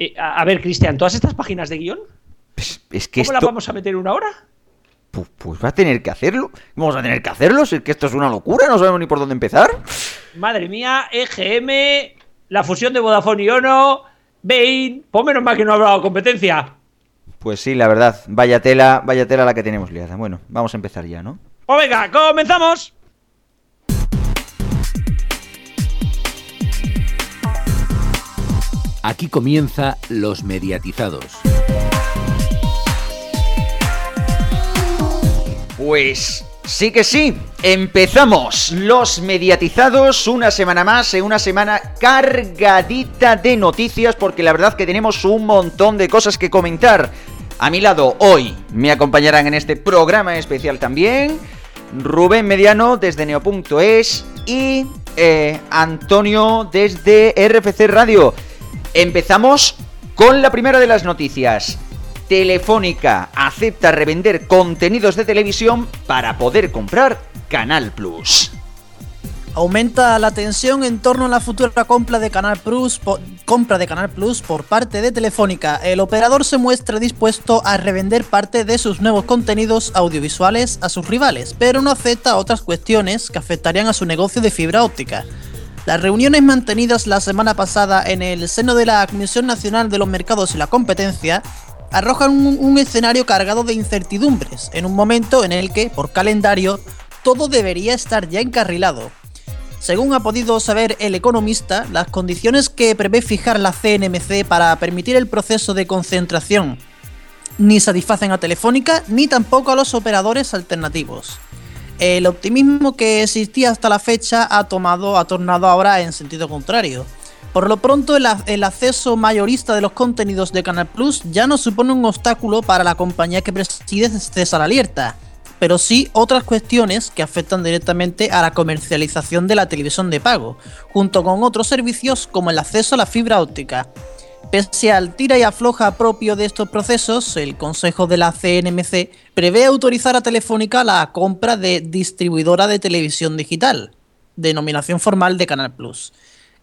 Eh, a, ver, Cristian, ¿todas estas páginas de guion? Pues, es que ¿Cómo las vamos a meter una hora? Pues, pues, va a tener que hacerlo. Vamos a tener que hacerlo. es que esto es una locura, no sabemos ni por dónde empezar. Madre mía, EGM, la fusión de Vodafone y Ono, Bain. Pues menos mal que no ha hablado competencia. Pues sí, la verdad. Vaya tela, vaya tela la que tenemos liada. Bueno, vamos a empezar ya, ¿no? Pues venga, comenzamos. Aquí comienza Los Mediatizados. Pues sí que sí, empezamos Los Mediatizados una semana más, en una semana cargadita de noticias porque la verdad que tenemos un montón de cosas que comentar. A mi lado hoy me acompañarán en este programa especial también Rubén Mediano desde Neo.es y eh, Antonio desde RFC Radio. Empezamos con la primera de las noticias. Telefónica acepta revender contenidos de televisión para poder comprar Canal Plus. Aumenta la tensión en torno a la futura compra de Canal Plus por, compra de Canal Plus por parte de Telefónica. El operador se muestra dispuesto a revender parte de sus nuevos contenidos audiovisuales a sus rivales, pero no acepta otras cuestiones que afectarían a su negocio de fibra óptica. Las reuniones mantenidas la semana pasada en el seno de la Comisión Nacional de los Mercados y la Competencia arrojan un, escenario cargado de incertidumbres, en un momento en el que, por calendario, todo debería estar ya encarrilado. Según ha podido saber el economista, las condiciones que prevé fijar la CNMC para permitir el proceso de concentración ni satisfacen a Telefónica ni tampoco a los operadores alternativos. El optimismo que existía hasta la fecha ha tomado, ha tornado ahora en sentido contrario. Por lo pronto, el, el, acceso mayorista de los contenidos de Canal Plus ya no supone un obstáculo para la compañía que preside César Alerta, pero sí otras cuestiones que afectan directamente a la comercialización de la televisión de pago, junto con otros servicios como el acceso a la fibra óptica. Pese al tira y afloja propio de estos procesos, el Consejo de la CNMC prevé autorizar a Telefónica la compra de distribuidora de televisión digital, denominación formal de Canal Plus.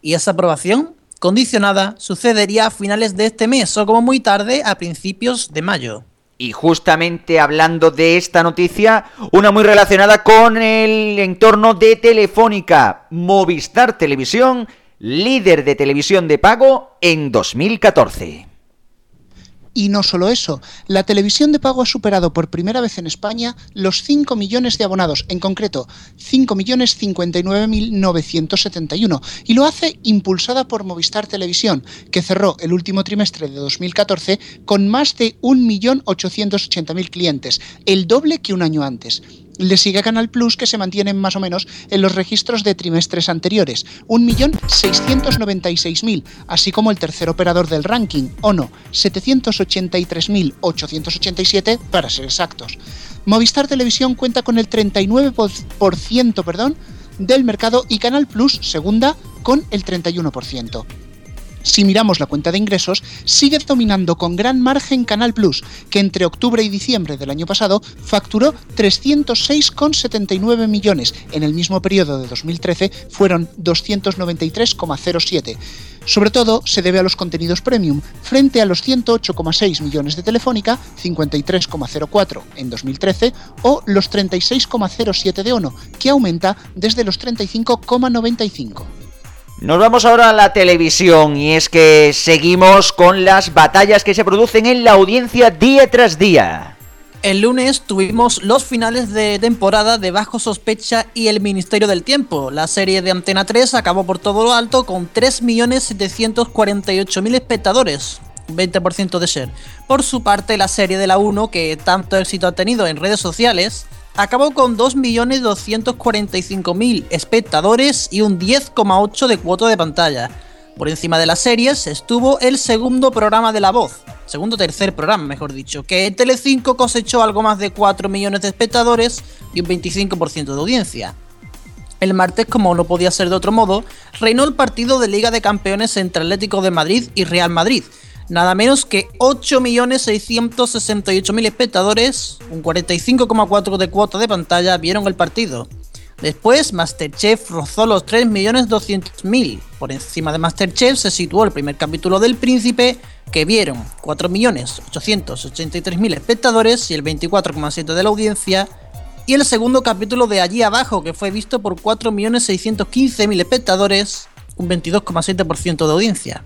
Y esa aprobación, condicionada, sucedería a finales de este mes o como muy tarde a principios de mayo. Y justamente hablando de esta noticia, una muy relacionada con el entorno de Telefónica, Movistar Televisión líder de televisión de pago en 2014. Y no solo eso, la televisión de pago ha superado por primera vez en España los 5 millones de abonados, en concreto 5.059.971, y lo hace impulsada por Movistar Televisión, que cerró el último trimestre de 2014 con más de 1.880.000 clientes, el doble que un año antes. Le sigue Canal Plus, que se mantiene más o menos en los registros de trimestres anteriores, 1.696.000, así como el tercer operador del ranking, ONO, 783.887 para ser exactos. Movistar Televisión cuenta con el 39% perdón, del mercado y Canal Plus, segunda, con el 31%. Si miramos la cuenta de ingresos, sigue dominando con gran margen Canal Plus, que entre octubre y diciembre del año pasado facturó 306,79 millones. En el mismo periodo de 2013 fueron 293,07. Sobre todo se debe a los contenidos premium, frente a los 108,6 millones de Telefónica, 53,04 en 2013, o los 36,07 de Ono, que aumenta desde los 35,95. Nos vamos ahora a la televisión y es que seguimos con las batallas que se producen en la audiencia día tras día. El lunes tuvimos los finales de temporada de Bajo Sospecha y El Ministerio del Tiempo. La serie de Antena 3 acabó por todo lo alto con 3.748.000 espectadores, un 20% de ser. Por su parte, la serie de la 1, que tanto éxito ha tenido en redes sociales, acabó con 2.245.000 espectadores y un 10,8 de cuota de pantalla. Por encima de las series estuvo el segundo programa de La Voz, segundo tercer programa, mejor dicho, que Telecinco cosechó algo más de 4 millones de espectadores y un 25% de audiencia. El martes, como no podía ser de otro modo, reinó el partido de Liga de Campeones entre Atlético de Madrid y Real Madrid, nada menos que 8.668.000 espectadores, un 45,4 de cuota de pantalla, vieron el partido. Después, Masterchef rozó los 3.200.000. Por encima de Masterchef se situó el primer capítulo del Príncipe, que vieron 4.883.000 espectadores y el 24,7% de la audiencia, y el segundo capítulo de Allí Abajo, que fue visto por 4.615.000 espectadores, un 22,7% de audiencia.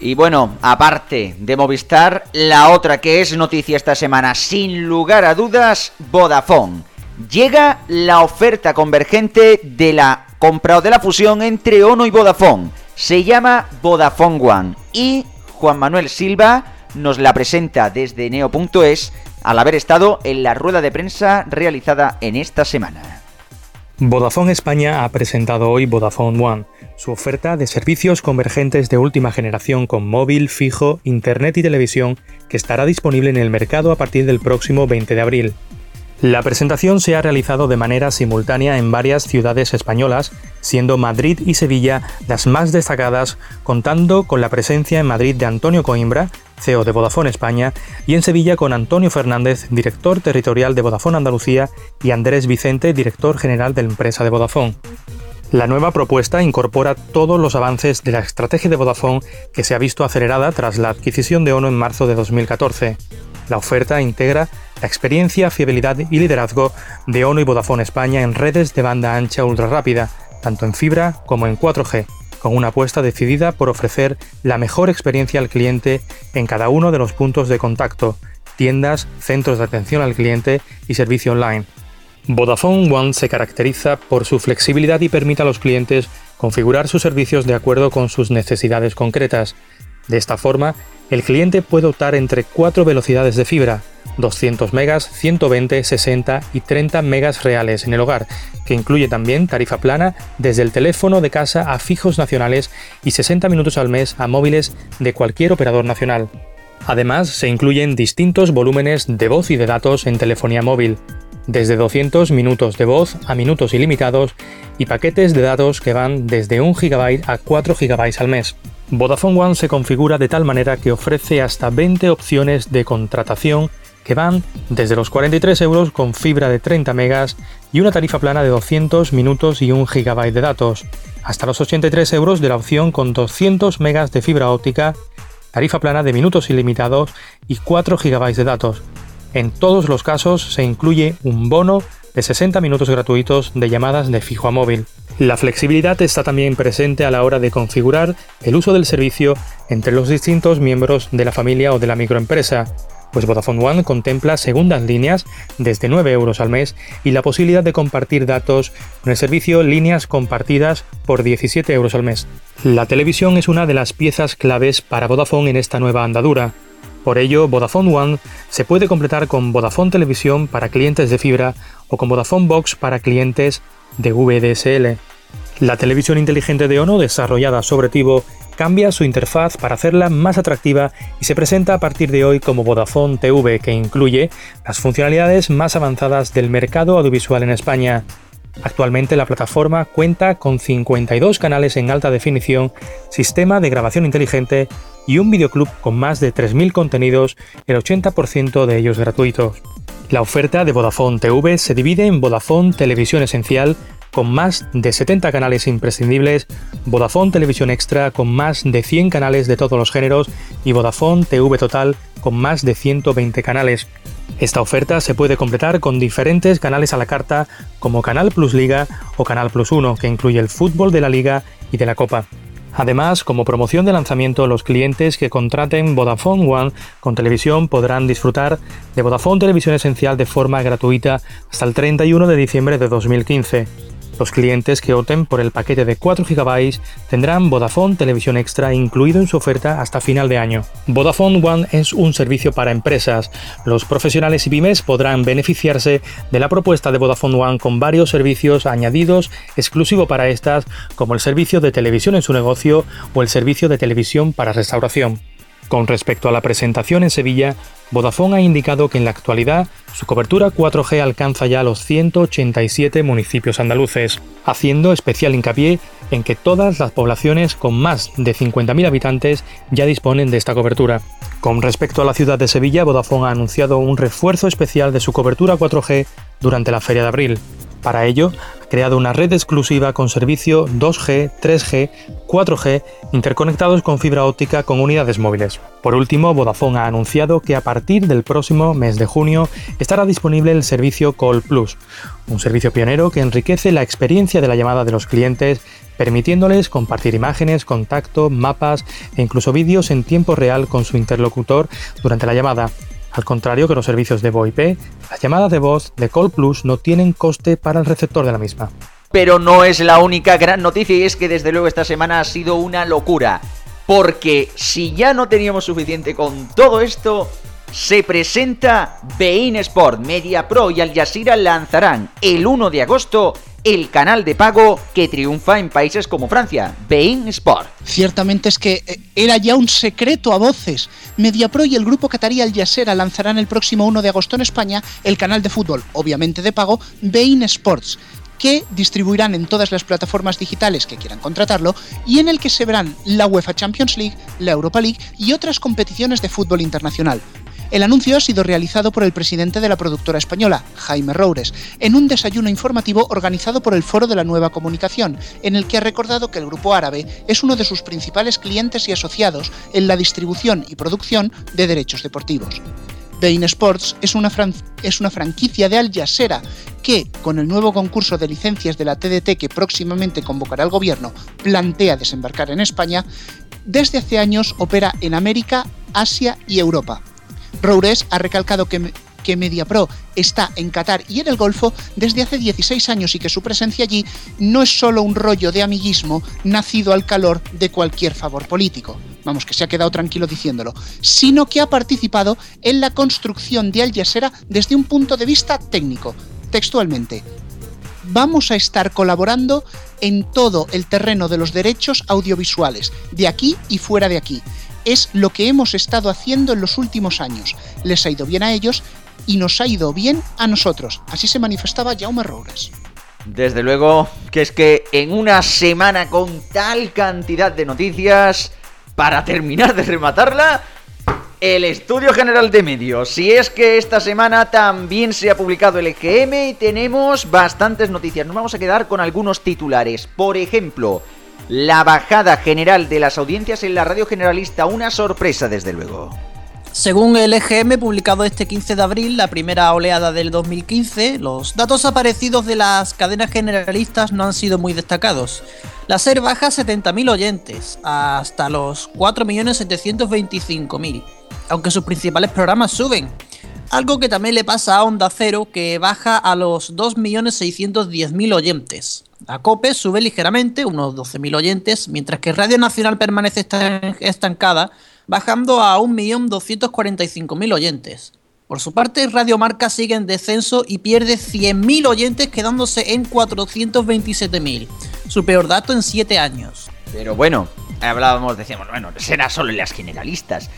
Y bueno, aparte de Movistar, la otra que es noticia esta semana, sin lugar a dudas, Vodafone. Llega la oferta convergente de la compra o de la fusión entre Ono y Vodafone. Se llama Vodafone One y Juan Manuel Silva nos la presenta desde neo.es al haber estado en la rueda de prensa realizada en esta semana. Vodafone España ha presentado hoy Vodafone One, su oferta de servicios convergentes de última generación con móvil, fijo, internet y televisión que estará disponible en el mercado a partir del próximo 20 de abril. La presentación se ha realizado de manera simultánea en varias ciudades españolas, siendo Madrid y Sevilla las más destacadas, contando con la presencia en Madrid de Antonio Coimbra, CEO de Vodafone España, y en Sevilla con Antonio Fernández, director territorial de Vodafone Andalucía, y Andrés Vicente, director general de la empresa de Vodafone. La nueva propuesta incorpora todos los avances de la estrategia de Vodafone que se ha visto acelerada tras la adquisición de ONO en marzo de 2014. La oferta integra la experiencia, fiabilidad y liderazgo de ONO y Vodafone España en redes de banda ancha ultra rápida, tanto en fibra como en 4G, con una apuesta decidida por ofrecer la mejor experiencia al cliente en cada uno de los puntos de contacto, tiendas, centros de atención al cliente y servicio online. Vodafone One se caracteriza por su flexibilidad y permite a los clientes configurar sus servicios de acuerdo con sus necesidades concretas. De esta forma, el cliente puede optar entre cuatro velocidades de fibra, 200 megas, 120, 60 y 30 megas reales en el hogar, que incluye también tarifa plana desde el teléfono de casa a fijos nacionales y 60 minutos al mes a móviles de cualquier operador nacional. Además, se incluyen distintos volúmenes de voz y de datos en telefonía móvil, desde 200 minutos de voz a minutos ilimitados y paquetes de datos que van desde 1 GB a 4 GB al mes. Vodafone One se configura de tal manera que ofrece hasta 20 opciones de contratación que van desde los 43 euros con fibra de 30 megas y una tarifa plana de 200 minutos y 1 GB de datos, hasta los 83 euros de la opción con 200 megas de fibra óptica, tarifa plana de minutos ilimitados y 4 GB de datos. En todos los casos se incluye un bono de 60 minutos gratuitos de llamadas de fijo a móvil. La flexibilidad está también presente a la hora de configurar el uso del servicio entre los distintos miembros de la familia o de la microempresa, pues Vodafone One contempla segundas líneas desde 9 euros al mes y la posibilidad de compartir datos con el servicio líneas compartidas por 17 euros al mes. La televisión es una de las piezas claves para Vodafone en esta nueva andadura. Por ello, Vodafone One se puede completar con Vodafone Televisión para clientes de fibra o con Vodafone Box para clientes de VDSL. La televisión inteligente de Ono, desarrollada sobre Tivo, cambia su interfaz para hacerla más atractiva y se presenta a partir de hoy como Vodafone TV, que incluye las funcionalidades más avanzadas del mercado audiovisual en España. Actualmente la plataforma cuenta con 52 canales en alta definición, sistema de grabación inteligente y un videoclub con más de 3.000 contenidos, el 80% de ellos gratuitos. La oferta de Vodafone TV se divide en Vodafone Televisión Esencial, con más de 70 canales imprescindibles, Vodafone Televisión Extra con más de 100 canales de todos los géneros y Vodafone TV Total con más de 120 canales. Esta oferta se puede completar con diferentes canales a la carta como Canal Plus Liga o Canal Plus 1, que incluye el fútbol de la liga y de la Copa. Además, como promoción de lanzamiento, los clientes que contraten Vodafone One con televisión podrán disfrutar de Vodafone Televisión Esencial de forma gratuita hasta el 31 de diciembre de 2015. Los clientes que opten por el paquete de 4 GB tendrán Vodafone Televisión Extra incluido en su oferta hasta final de año. Vodafone One es un servicio para empresas. Los profesionales y pymes podrán beneficiarse de la propuesta de Vodafone One con varios servicios añadidos exclusivo para estas, como el servicio de televisión en su negocio o el servicio de televisión para restauración. Con respecto a la presentación en Sevilla, Vodafone ha indicado que en la actualidad su cobertura 4G alcanza ya los 187 municipios andaluces, haciendo especial hincapié en que todas las poblaciones con más de 50.000 habitantes ya disponen de esta cobertura. Con respecto a la ciudad de Sevilla, Vodafone ha anunciado un refuerzo especial de su cobertura 4G durante la feria de abril. Para ello, ha creado una red exclusiva con servicio 2G, 3G, 4G, interconectados con fibra óptica con unidades móviles. Por último, Vodafone ha anunciado que a partir del próximo mes de junio estará disponible el servicio Call Plus, un servicio pionero que enriquece la experiencia de la llamada de los clientes, permitiéndoles compartir imágenes, contacto, mapas e incluso vídeos en tiempo real con su interlocutor durante la llamada. Al contrario que los servicios de VoIP, las llamadas de voz de Call Plus no tienen coste para el receptor de la misma. Pero no es la única gran noticia y es que desde luego esta semana ha sido una locura. Porque si ya no teníamos suficiente con todo esto, se presenta Bein Sport, Media Pro y Al Jazeera lanzarán el 1 de agosto el canal de pago que triunfa en países como Francia, Bein Sport. Ciertamente es que eh, era ya un secreto a voces. MediaPro y el grupo catarí Al Jazeera lanzarán el próximo 1 de agosto en España el canal de fútbol, obviamente de pago, Bein Sports que distribuirán en todas las plataformas digitales que quieran contratarlo y en el que se verán la UEFA Champions League, la Europa League y otras competiciones de fútbol internacional. El anuncio ha sido realizado por el presidente de la productora española, Jaime Roures, en un desayuno informativo organizado por el Foro de la Nueva Comunicación, en el que ha recordado que el grupo árabe es uno de sus principales clientes y asociados en la distribución y producción de derechos deportivos. Bein Sports es una, es una, franquicia de Al Jazeera que, con el nuevo concurso de licencias de la TDT que próximamente convocará el gobierno, plantea desembarcar en España, desde hace años opera en América, Asia y Europa. Roures ha recalcado que, MediaPro está en Qatar y en el Golfo desde hace 16 años y que su presencia allí no es solo un rollo de amiguismo nacido al calor de cualquier favor político. Vamos, que se ha quedado tranquilo diciéndolo, sino que ha participado en la construcción de Al Jazeera desde un punto de vista técnico. Textualmente, vamos a estar colaborando en todo el terreno de los derechos audiovisuales, de aquí y fuera de aquí es lo que hemos estado haciendo en los últimos años. Les ha ido bien a ellos y nos ha ido bien a nosotros. Así se manifestaba Jaume Roures. Desde luego que es que en una semana con tal cantidad de noticias, para terminar de rematarla, el Estudio General de Medios. Si es que esta semana también se ha publicado el EGM y tenemos bastantes noticias. Nos vamos a quedar con algunos titulares. Por ejemplo, la bajada general de las audiencias en la radio generalista, una sorpresa desde luego. Según el EGM publicado este 15 de abril, la primera oleada del 2015, los datos aparecidos de las cadenas generalistas no han sido muy destacados. La SER baja 70.000 oyentes, hasta los 4.725.000, aunque sus principales programas suben. Algo que también le pasa a Onda Cero, que baja a los 2.610.000 oyentes. A COPE sube ligeramente, unos 12.000 oyentes, mientras que Radio Nacional permanece estancada, bajando a 1.245.000 oyentes. Por su parte, Radio Marca sigue en descenso y pierde 100.000 oyentes, quedándose en 427.000, su peor dato en 7 años. Pero bueno, hablábamos, decíamos, bueno, será solo en las generalistas.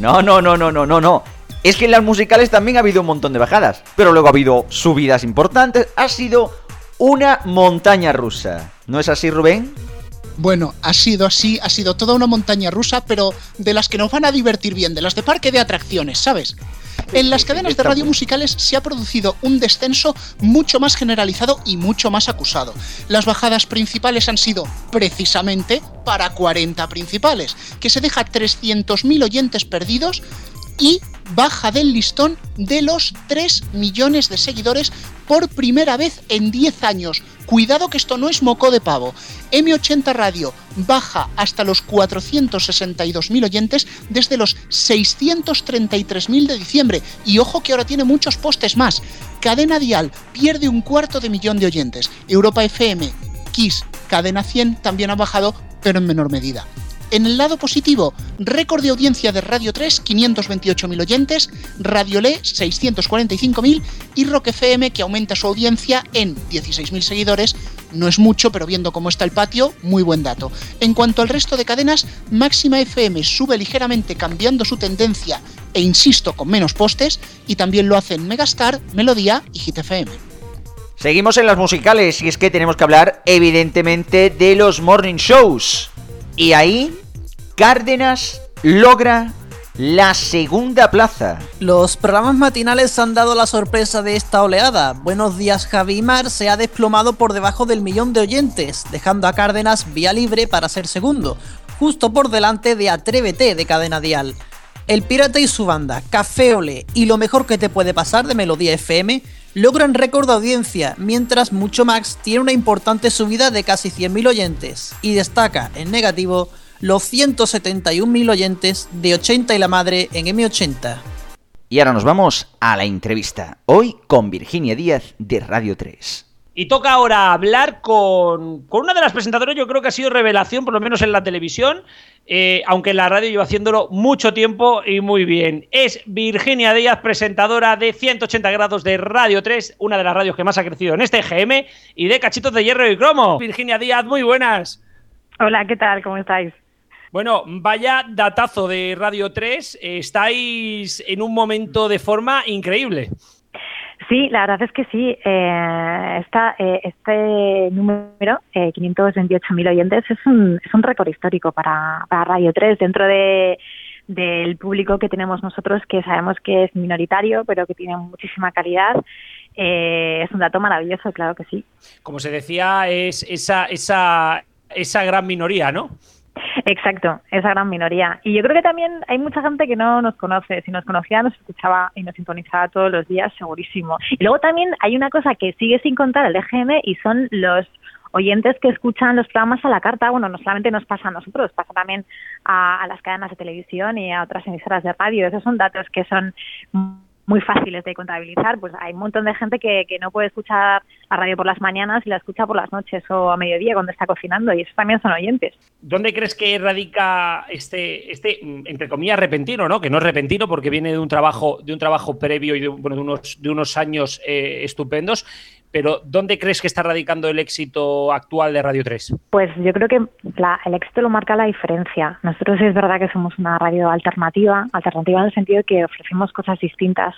No, no, no, no, no, no, no. Es que en las musicales también ha habido un montón de bajadas, pero luego ha habido subidas importantes, ha sido una montaña rusa. ¿No es así, Rubén? Bueno, ha sido así, ha sido toda una montaña rusa, pero de las que nos van a divertir bien, de las de parque de atracciones, ¿sabes? En las cadenas de radio musicales se ha producido un descenso mucho más generalizado y mucho más acusado. Las bajadas principales han sido precisamente para 40 principales, que se deja 300.000 oyentes perdidos y baja del listón de los 3 millones de seguidores por primera vez en 10 años. Cuidado que esto no es moco de pavo. M80 Radio baja hasta los 462.000 oyentes desde los 633.000 de diciembre. Y ojo que ahora tiene muchos postes más. Cadena Dial pierde un cuarto de millón de oyentes. Europa FM, Kiss, Cadena 100 también ha bajado, pero en menor medida. En el lado positivo, récord de audiencia de Radio 3, 528.000 oyentes, Radio Le, 645.000 y Rock FM, que aumenta su audiencia en 16.000 seguidores. No es mucho, pero viendo cómo está el patio, muy buen dato. En cuanto al resto de cadenas, Máxima FM sube ligeramente cambiando su tendencia e insisto con menos postes, y también lo hacen Megastar, Melodía y Hit FM. Seguimos en las musicales y es que tenemos que hablar evidentemente de los morning shows. Y ahí Cárdenas logra la segunda plaza. Los programas matinales han dado la sorpresa de esta oleada. Buenos días Javi Mar se ha desplomado por debajo del millón de oyentes, dejando a Cárdenas vía libre para ser segundo, justo por delante de Atrévete de Cadena Dial. El Pirata y su banda, Café Ole y lo mejor que te puede pasar de Melodía FM logran récord de audiencia, mientras Mucho Max tiene una importante subida de casi 100.000 oyentes y destaca, en negativo, los 171.000 oyentes de 80 y la madre en M80. Y ahora nos vamos a la entrevista, hoy con Virginia Díaz de Radio 3. Y toca ahora hablar con, con, una de las presentadoras, yo creo que ha sido revelación, por lo menos en la televisión, eh, aunque en la radio lleva haciéndolo mucho tiempo y muy bien. Es Virginia Díaz, presentadora de 180 grados de Radio 3, una de las radios que más ha crecido en este GM, y de Cachitos de Hierro y Cromo. Virginia Díaz, muy buenas. Hola, ¿qué tal? ¿Cómo estáis? Bueno, vaya datazo de Radio 3. Estáis en un momento de forma increíble. Sí, la verdad es que sí. Eh, esta, eh, este número, eh, 528.000 oyentes, es un, es un récord histórico para, Radio 3 dentro de del público que tenemos nosotros, que sabemos que es minoritario, pero que tiene muchísima calidad. Eh, es un dato maravilloso, claro que sí. Como se decía, es esa, esa, esa gran minoría, ¿no? Exacto, esa gran minoría. Y yo creo que también hay mucha gente que no nos conoce. Si nos conocía, nos escuchaba y nos sintonizaba todos los días, segurísimo. Y luego también hay una cosa que sigue sin contar el EGM y son los oyentes que escuchan los programas a la carta. Bueno, no solamente nos pasa a nosotros, pasa también a, a las cadenas de televisión y a otras emisoras de radio. Esos son datos que son muy fáciles de contabilizar, pues hay un montón de gente que, que, no puede escuchar la radio por las mañanas y la escucha por las noches o a mediodía cuando está cocinando y eso también son oyentes. ¿Dónde crees que radica este, este entre comillas, repentino, ¿no? Que no es repentino porque viene de un trabajo, de un trabajo previo y de, bueno, de unos, de unos años eh, estupendos, pero ¿dónde crees que está radicando el éxito actual de Radio 3? Pues yo creo que la, el éxito lo marca la diferencia. Nosotros es verdad que somos una radio alternativa, alternativa en el sentido de que ofrecemos cosas distintas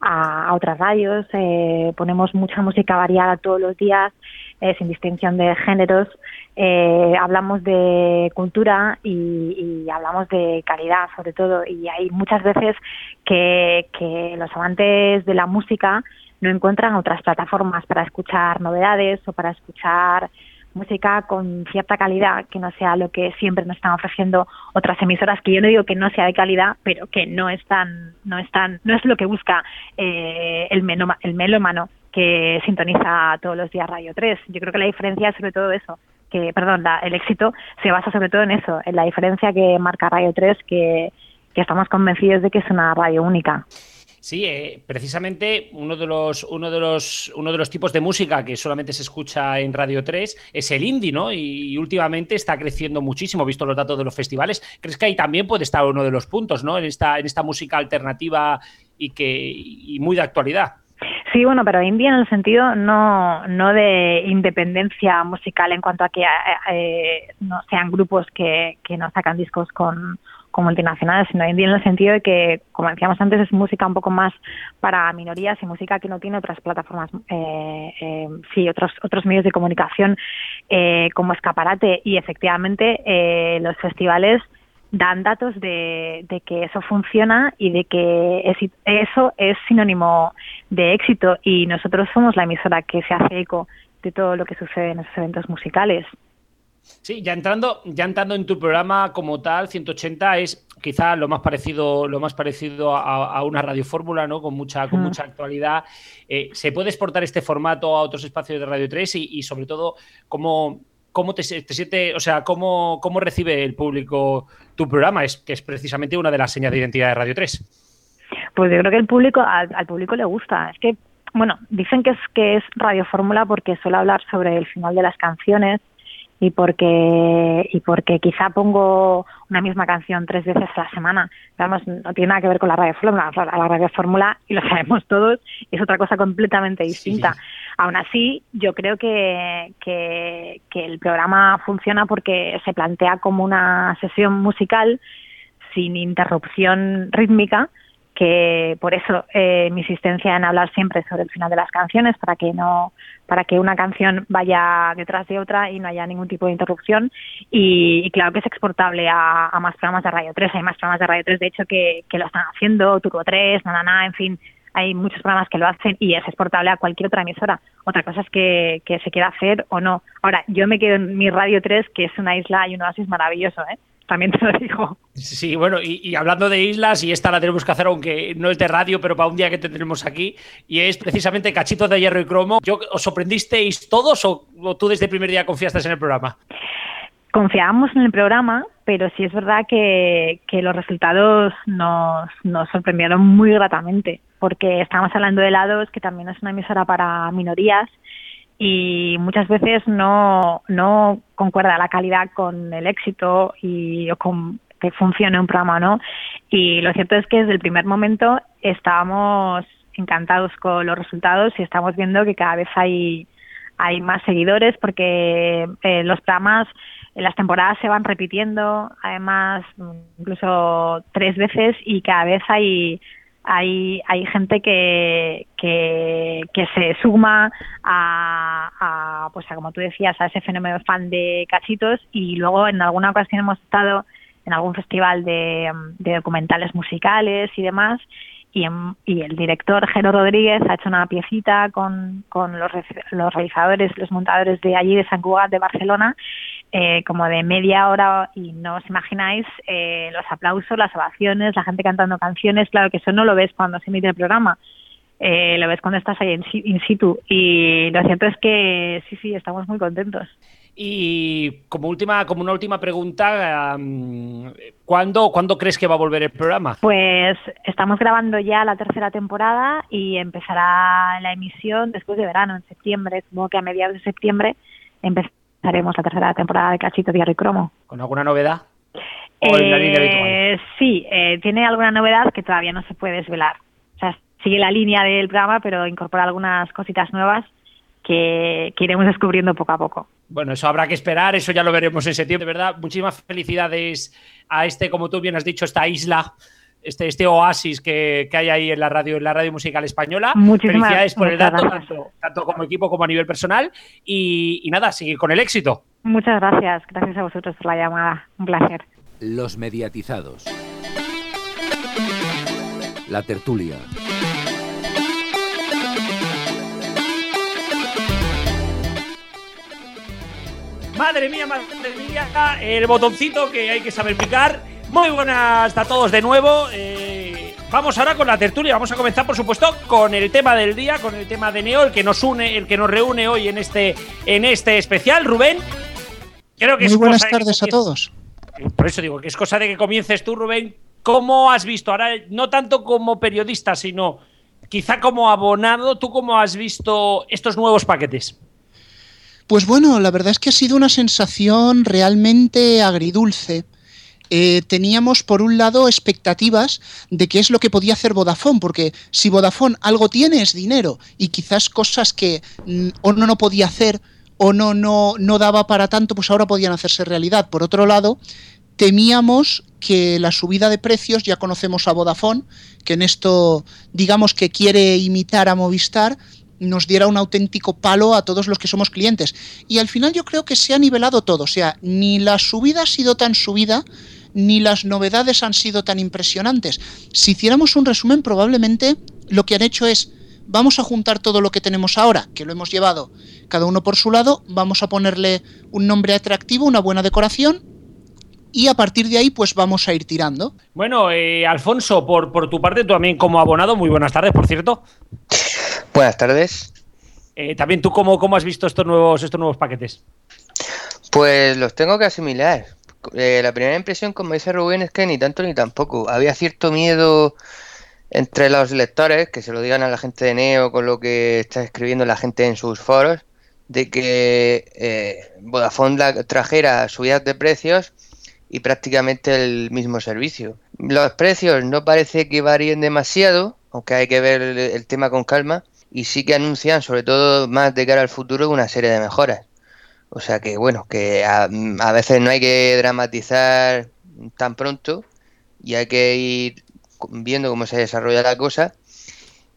a, otras radios, eh, ponemos mucha música variada todos los días, eh, sin distinción de géneros, eh, hablamos de cultura y, y, hablamos de calidad sobre todo y hay muchas veces que, que los amantes de la música no encuentran otras plataformas para escuchar novedades o para escuchar música con cierta calidad que no sea lo que siempre nos están ofreciendo otras emisoras que yo no digo que no sea de calidad pero que no están no están no es lo que busca eh, el meno, el melómano que sintoniza todos los días Radio 3 yo creo que la diferencia es sobre todo eso que perdón la, el éxito se basa sobre todo en eso en la diferencia que marca Radio 3 que, que estamos convencidos de que es una radio única Sí, eh, precisamente uno de los uno de los uno de los tipos de música que solamente se escucha en Radio 3 es el indie, ¿no? Y, últimamente está creciendo muchísimo, visto los datos de los festivales. ¿Crees que ahí también puede estar uno de los puntos, ¿no? En esta en esta música alternativa y que y muy de actualidad. Sí, bueno, pero indie en el sentido no, no de independencia musical en cuanto a que eh, no sean grupos que, que no sacan discos con, con multinacionales, sino indie en el sentido de que, como decíamos antes, es música un poco más para minorías y música que no tiene otras plataformas, eh, eh, sí, otros, otros medios de comunicación eh, como escaparate. Y efectivamente, eh, los festivales dan datos de, de, que eso funciona y de que es, eso es sinónimo de éxito y nosotros somos la emisora que se hace eco de todo lo que sucede en esos eventos musicales. Sí, ya entrando, ya entrando en tu programa como tal, 180 es quizá lo más parecido, lo más parecido a, a una radiofórmula, ¿no? Con mucha, con mucha actualidad. Eh, ¿Se puede exportar este formato a otros espacios de Radio 3 y, y sobre todo cómo, cómo te, te siente, o sea, cómo, cómo recibe el público tu programa? Es que es precisamente una de las señas de identidad de Radio 3. Pues yo creo que el público, al, al público le gusta. Es que, bueno, dicen que es que es radiofórmula porque suele hablar sobre el final de las canciones y porque y porque quizá pongo una misma canción tres veces a la semana. Vamos, no tiene nada que ver con la radio fórmula, la radio fórmula y lo sabemos todos, es otra cosa completamente distinta. Sí. Aún así, yo creo que, que, que el programa funciona porque se plantea como una sesión musical sin interrupción rítmica que por eso eh, mi insistencia en hablar siempre sobre el final de las canciones para que no para que una canción vaya detrás de otra y no haya ningún tipo de interrupción y, claro que es exportable a, más programas de Radio 3 hay más programas de Radio 3 de hecho que, lo están haciendo Turbo 3 nada en fin hay muchos programas que lo hacen y es exportable a cualquier otra emisora. Otra cosa es que, que se quiera hacer o no. Ahora, yo me quedo en mi Radio 3, que es una isla y un oasis maravilloso, ¿eh? También te lo digo. Sí, bueno, y, hablando de islas, y esta la tenemos que hacer, aunque no es de radio, pero para un día que tendremos aquí, y es precisamente Cachitos de Hierro y Cromo. ¿Yo, ¿Os sorprendisteis todos o, tú desde el primer día confiaste en el programa? Confiábamos en el programa, pero sí es verdad que, que los resultados nos, nos sorprendieron muy gratamente, porque estamos hablando de helados, que también es una emisora para minorías, y muchas veces no, no concuerda la calidad con el éxito y o con que funcione un programa o no. Y lo cierto es que desde el primer momento estábamos encantados con los resultados y estamos viendo que cada vez hay, hay más seguidores porque eh, los programas en las temporadas se van repitiendo, además incluso tres veces y cada vez hay hay, hay gente que, que, se suma a, pues a, como tú decías, a ese fenómeno fan de cachitos. Y luego en alguna ocasión hemos estado en algún festival de, documentales musicales y demás y, y, el director Jero Rodríguez ha hecho una piecita con, con los, los realizadores, los montadores de allí de San Cugat de Barcelona eh, como de media hora y no os imagináis eh, los aplausos, las ovaciones, la gente cantando canciones, claro que eso no lo ves cuando se emite el programa, eh, lo ves cuando estás ahí in situ y lo cierto es que sí, sí, estamos muy contentos. Y como última, como una última pregunta, ¿cuándo, ¿cuándo crees que va a volver el programa? Pues estamos grabando ya la tercera temporada y empezará la emisión después de verano, en septiembre, supongo que a mediados de septiembre empezará haremos la tercera temporada de Cachito Diario y Cromo. ¿Con alguna novedad? Eh, sí, eh, tiene alguna novedad que todavía no se puede desvelar. O sea, sigue la línea del programa, pero incorpora algunas cositas nuevas que, que, iremos descubriendo poco a poco. Bueno, eso habrá que esperar, eso ya lo veremos en septiembre, de verdad. Muchísimas felicidades a este, como tú bien has dicho, esta isla este, este oasis que, hay ahí en la radio, en la radio musical española. Muchísimas Felicidades por el dato, tanto, como equipo como a nivel personal. Y, nada, seguir con el éxito. Muchas gracias. Gracias a vosotros por la llamada. Un placer. Los mediatizados. La tertulia. Madre mía, madre mía, el botoncito que hay que saber picar muy buenas a todos de nuevo. Eh, vamos ahora con la tertulia. Vamos a comenzar, por supuesto, con el tema del día, con el tema de Neo, el que nos une, el que nos reúne hoy en este, en este especial. Rubén, creo que Muy buenas tardes a todos. Por eso digo que es cosa de que comiences tú, Rubén. ¿Cómo has visto? Ahora, no tanto como periodista, sino quizá como abonado, ¿tú cómo has visto estos nuevos paquetes? Pues bueno, la verdad es que ha sido una sensación realmente agridulce eh, teníamos por un lado expectativas de qué es lo que podía hacer Vodafone, porque si Vodafone algo tiene es dinero y quizás cosas que mm, o no, no podía hacer o no, no, no daba para tanto, pues ahora podían hacerse realidad. Por otro lado, temíamos que la subida de precios, ya conocemos a Vodafone, que en esto digamos que quiere imitar a Movistar, nos diera un auténtico palo a todos los que somos clientes. Y al final yo creo que se ha nivelado todo, o sea, ni la subida ha sido tan subida, ni las novedades han sido tan impresionantes. Si hiciéramos un resumen, probablemente lo que han hecho es vamos a juntar todo lo que tenemos ahora, que lo hemos llevado cada uno por su lado, vamos a ponerle un nombre atractivo, una buena decoración y a partir de ahí pues vamos a ir tirando. Bueno, eh, Alfonso, por, por tu parte, tú también como abonado, muy buenas tardes, por cierto. Buenas tardes. Eh, también tú cómo, cómo has visto estos nuevos, estos nuevos paquetes. Pues los tengo que asimilar. Eh, la primera impresión, como dice Rubén, es que ni tanto ni tampoco. Había cierto miedo entre los lectores, que se lo digan a la gente de Neo con lo que está escribiendo la gente en sus foros, de que eh, Vodafone trajera subidas de precios y prácticamente el mismo servicio. Los precios no parece que varíen demasiado, aunque hay que ver el tema con calma, y sí que anuncian, sobre todo más de cara al futuro, una serie de mejoras. O sea que bueno, que a, veces no hay que dramatizar tan pronto y hay que ir viendo cómo se desarrolla la cosa.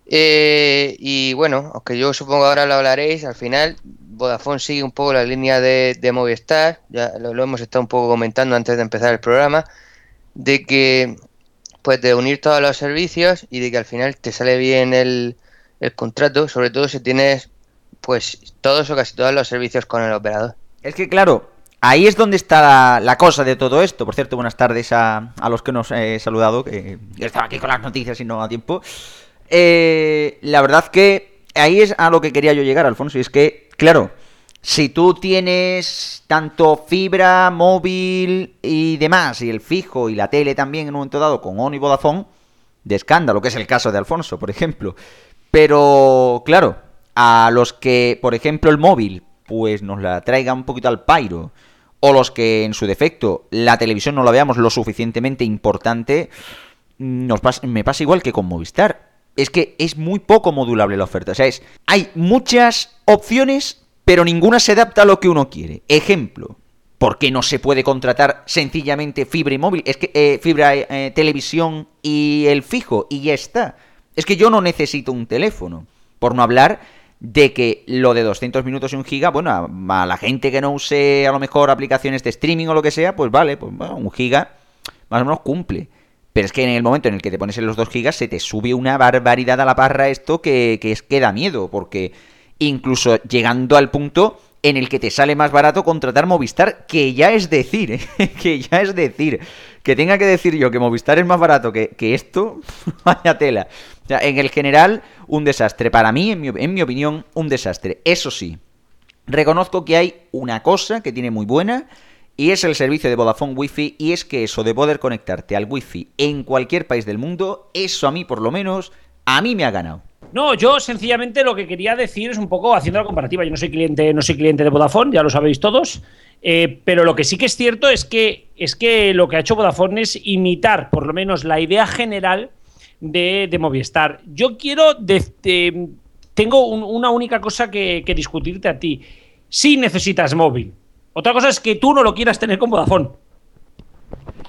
Eh, y bueno, aunque yo supongo ahora lo hablaréis, al final Vodafone sigue un poco la línea de, Movistar, ya lo, lo, hemos estado un poco comentando antes de empezar el programa, de que pues de unir todos los servicios y de que al final te sale bien el, el contrato, sobre todo si tienes pues todos o casi todos los servicios con el operador. Es que claro, ahí es donde está la, cosa de todo esto. Por cierto, buenas tardes a, a los que nos he saludado, que yo estaba aquí con las noticias y no a tiempo. Eh, la verdad que ahí es a lo que quería yo llegar, Alfonso, y es que, claro, si tú tienes tanto fibra, móvil y demás, y el fijo y la tele también en un momento dado con ON y Vodafone, de escándalo, que es el caso de Alfonso, por ejemplo. Pero, claro, a los que, por ejemplo, el móvil, pues nos la traiga un poquito al pairo, o los que en su defecto la televisión no la veamos lo suficientemente importante, nos me pasa igual que con Movistar. Es que es muy poco modulable la oferta. O sea, es, hay muchas opciones, pero ninguna se adapta a lo que uno quiere. Ejemplo, ¿por qué no se puede contratar sencillamente fibra y móvil? Es que eh, fibra, eh, televisión y el fijo, y ya está. Es que yo no necesito un teléfono. Por no hablar de que lo de 200 minutos y un giga, bueno, a, la gente que no use a lo mejor aplicaciones de streaming o lo que sea, pues vale, pues bueno, un giga más o menos cumple. Pero es que en el momento en el que te pones en los 2 gigas se te sube una barbaridad a la parra esto que, que es que da miedo, porque incluso llegando al punto en el que te sale más barato contratar Movistar, que ya es decir, ¿eh? que ya es decir, que tenga que decir yo que Movistar es más barato que, que esto, vaya tela. O sea, en el general, un desastre. Para mí, en mi, en mi opinión, un desastre. Eso sí, reconozco que hay una cosa que tiene muy buena, y es el servicio de Vodafone Wi-Fi, y es que eso de poder conectarte al Wi-Fi en cualquier país del mundo, eso a mí por lo menos, a mí me ha ganado. No, yo sencillamente lo que quería decir es un poco haciendo la comparativa. Yo no soy cliente, no soy cliente de Vodafone, ya lo sabéis todos. Eh, pero lo que sí que es cierto es que, es que lo que ha hecho Vodafone es imitar, por lo menos, la idea general de, de Movistar. Yo quiero. Tengo un, una única cosa que, que discutirte a ti. Si necesitas móvil. Otra cosa es que tú no lo quieras tener con Vodafone.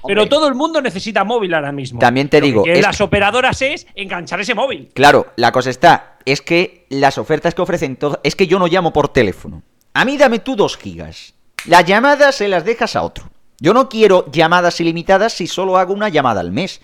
Pero todo el mundo necesita móvil ahora mismo. También te Lo digo. Que es- las operadoras es enganchar ese móvil. Claro, la cosa está, es que las ofertas que ofrecen todas, es que yo no llamo por teléfono. A mí dame tú dos gigas. Las llamadas se las dejas a otro. Yo no quiero llamadas ilimitadas si solo hago una llamada al mes.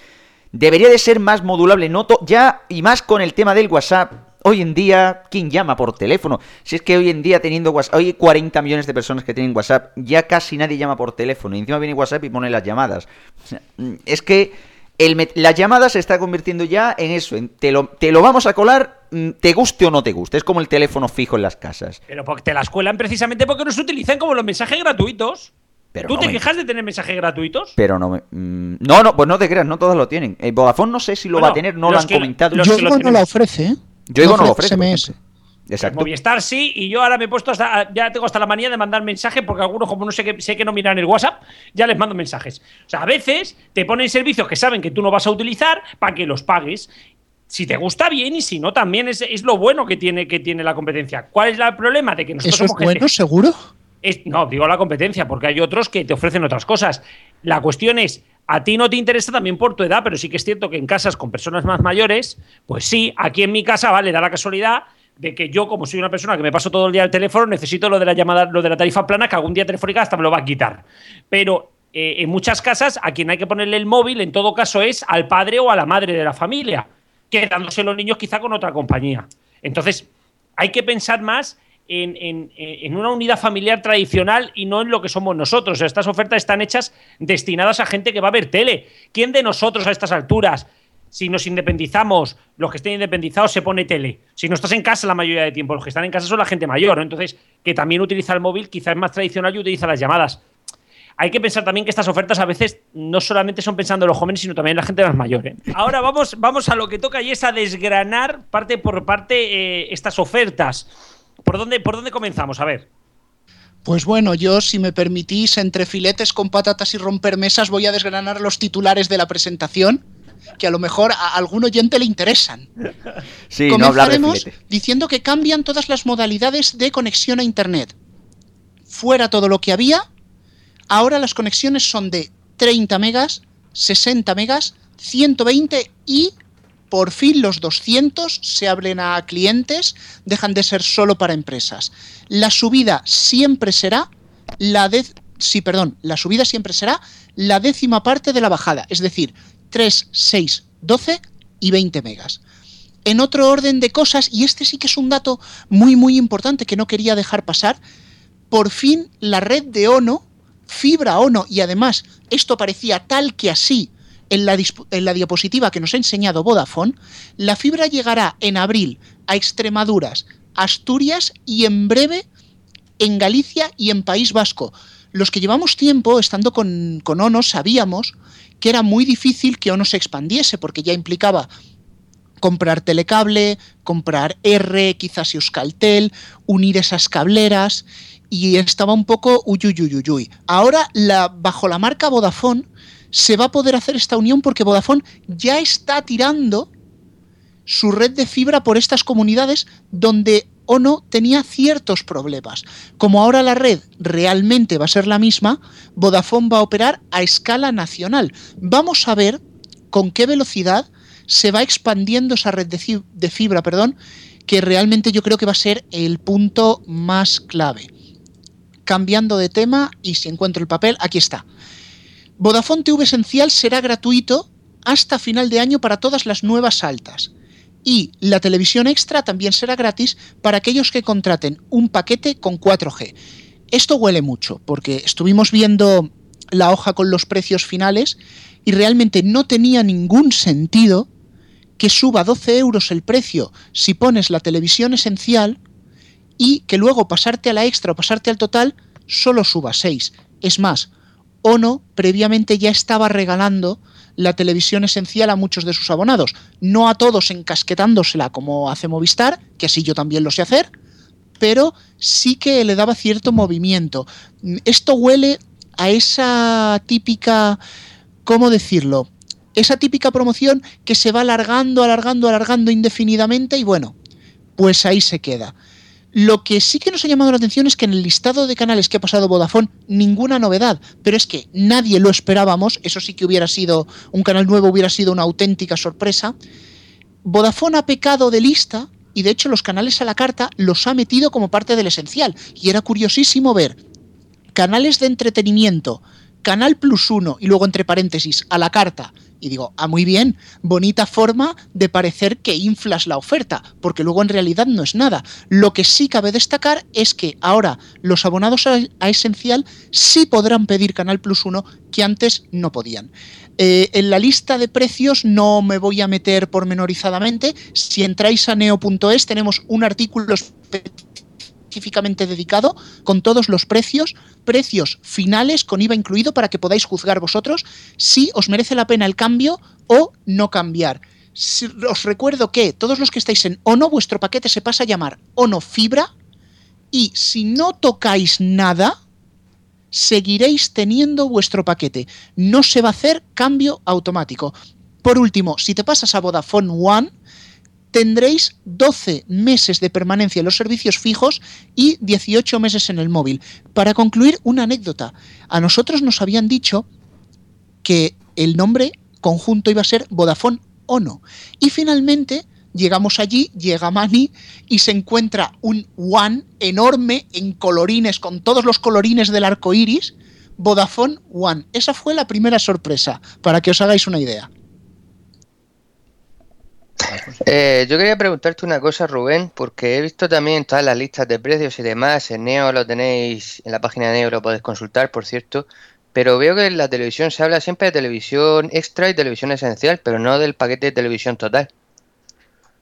Debería de ser más modulable, noto ya, y más con el tema del WhatsApp. Hoy en día, ¿quién llama por teléfono? Si es que hoy en día teniendo WhatsApp, hoy hay 40 millones de personas que tienen WhatsApp, ya casi nadie llama por teléfono. Y encima viene WhatsApp y pone las llamadas. O sea, mm, es que el la llamada se está convirtiendo ya en eso, en te lo, te lo vamos a colar, mm, te guste o no te guste. Es como el teléfono fijo en las casas. Pero porque te las cuelan precisamente porque no se utilizan como los mensajes gratuitos. Pero ¿Tú no te me- quejas de tener mensajes gratuitos? Pero no me... mm, no, no, pues no te creas, no todos lo tienen. El Vodafone no sé si lo Bueno, va a tener, no lo han que- comentado. lo Yoigo no la ofrece, ¿eh? Yoigo no lo ofrece, por SMS. Exacto. Movistar sí, y yo ahora me he puesto hasta. Ya tengo hasta la manía de mandar mensajes porque algunos, como no sé que, sé que no miran el WhatsApp, ya les mando mensajes. O sea, a veces te ponen servicios que saben que tú no vas a utilizar para que los pagues. Si te gusta bien y si no, también es, es lo bueno que tiene, que tiene la competencia. ¿Cuál es el problema? De que nosotros ¿Eso es somos gente- bueno, seguro? es- no, digo la competencia, porque hay otros que te ofrecen otras cosas. La cuestión es, a ti no te interesa también por tu edad, pero sí que es cierto que en casas con personas más mayores, pues sí, aquí en mi casa, vale, da la casualidad de que yo, como soy una persona que me paso todo el día al teléfono, necesito lo de la llamada, lo de la tarifa plana, que algún día telefónica hasta me lo va a quitar. Pero eh, en muchas casas, a quien hay que ponerle el móvil, en todo caso, es al padre o a la madre de la familia, quedándose los niños quizá con otra compañía. Entonces, hay que pensar más en, una unidad familiar tradicional y no en lo que somos nosotros. Estas ofertas están hechas destinadas a gente que va a ver tele. ¿Quién de nosotros a estas alturas, si nos independizamos, los que estén independizados, se pone tele? Si no estás en casa la mayoría de tiempo, los que están en casa son la gente mayor. ¿no? Entonces, que también utiliza el móvil, quizás es más tradicional y utiliza las llamadas. Hay que pensar también que estas ofertas a veces no solamente son pensando en los jóvenes, sino también en la gente más mayor. ¿eh? Ahora vamos, vamos a lo que toca y es a desgranar parte por parte eh, estas ofertas. ¿Por dónde, ¿Por dónde comenzamos? A ver. Pues bueno, yo, si me permitís, entre filetes con patatas y romper mesas, voy a desgranar los titulares de la presentación, que a lo mejor a algún oyente le interesan. Sí, no de Comenzaremos filete. diciendo que cambian todas las modalidades de conexión a Internet. Fuera todo lo que había, ahora las conexiones son de 30 megas, 60 megas, 120 y por fin los 200 se abren a clientes, dejan de ser solo para empresas. La subida siempre será la décima parte de la bajada, es decir, 3, 6, 12 y 20 megas. En otro orden de cosas, y este sí que es un dato muy muy importante que no quería dejar pasar, por fin la red de ONO, fibra ONO, y además esto parecía tal que así en la, diapositiva que nos ha enseñado Vodafone, la fibra llegará en abril a Extremaduras, Asturias y en breve en Galicia y en País Vasco. Los que llevamos tiempo estando con, con ONO sabíamos que era muy difícil que ONO se expandiese porque ya implicaba comprar telecable, comprar R, quizás Euskaltel, unir esas cableras y estaba un poco uyuyuyuyuy. Ahora, la, bajo la marca Vodafone, se va a poder hacer esta unión porque Vodafone ya está tirando su red de fibra por estas comunidades donde ONO tenía ciertos problemas. Como ahora la red realmente va a ser la misma, Vodafone va a operar a escala nacional. Vamos a ver con qué velocidad se va expandiendo esa red de fibra, perdón, que realmente yo creo que va a ser el punto más clave. Cambiando de tema, y si encuentro el papel, aquí está. Vodafone TV Esencial será gratuito hasta final de año para todas las nuevas altas. Y la televisión extra también será gratis para aquellos que contraten un paquete con 4G. Esto huele mucho, porque estuvimos viendo la hoja con los precios finales y realmente no tenía ningún sentido que suba 12 euros el precio si pones la televisión esencial y que luego pasarte a la extra o pasarte al total solo suba 6. Es más, Ono previamente ya estaba regalando la televisión esencial a muchos de sus abonados, no a todos encasquetándosela como hace Movistar, que así yo también lo sé hacer, pero sí que le daba cierto movimiento. Esto huele a esa típica, ¿cómo decirlo? esa típica promoción que se va alargando, alargando, alargando indefinidamente y bueno, pues ahí se queda. Lo que sí que nos ha llamado la atención es que en el listado de canales que ha pasado Vodafone, ninguna novedad, pero es que nadie lo esperábamos, eso sí que hubiera sido, un canal nuevo hubiera sido una auténtica sorpresa. Vodafone ha pecado de lista y de hecho los canales a la carta los ha metido como parte del esencial. Y era curiosísimo ver canales de entretenimiento, Canal Plus Uno y luego entre paréntesis a la carta, y digo, ah, muy bien, bonita forma de parecer que inflas la oferta, porque luego en realidad no es nada. Lo que sí cabe destacar es que ahora los abonados a, Esencial sí podrán pedir Canal Plus 1 que antes no podían. Eh, en la lista de precios no me voy a meter pormenorizadamente. Si entráis a neo.es tenemos un artículo específicamente dedicado con todos los precios, precios finales con IVA incluido para que podáis juzgar vosotros si os merece la pena el cambio o no cambiar. os recuerdo que todos los que estáis en ONO, vuestro paquete se pasa a llamar ONO Fibra y si no tocáis nada, seguiréis teniendo vuestro paquete. No se va a hacer cambio automático. Por último, si te pasas a Vodafone One, tendréis 12 meses de permanencia en los servicios fijos y 18 meses en el móvil. Para concluir, una anécdota. A nosotros nos habían dicho que el nombre conjunto iba a ser Vodafone Ono. Y finalmente llegamos allí, llega Mani y se encuentra un One enorme en colorines, con todos los colorines del arco iris. Vodafone One. Esa fue la primera sorpresa, para que os hagáis una idea. Eh, yo quería preguntarte una cosa, Rubén, porque he visto también todas las listas de precios y demás. En Neo lo tenéis, en la página de Neo lo podéis consultar, por cierto. Pero veo que en la televisión se habla siempre de televisión extra y televisión esencial, pero no del paquete de televisión total.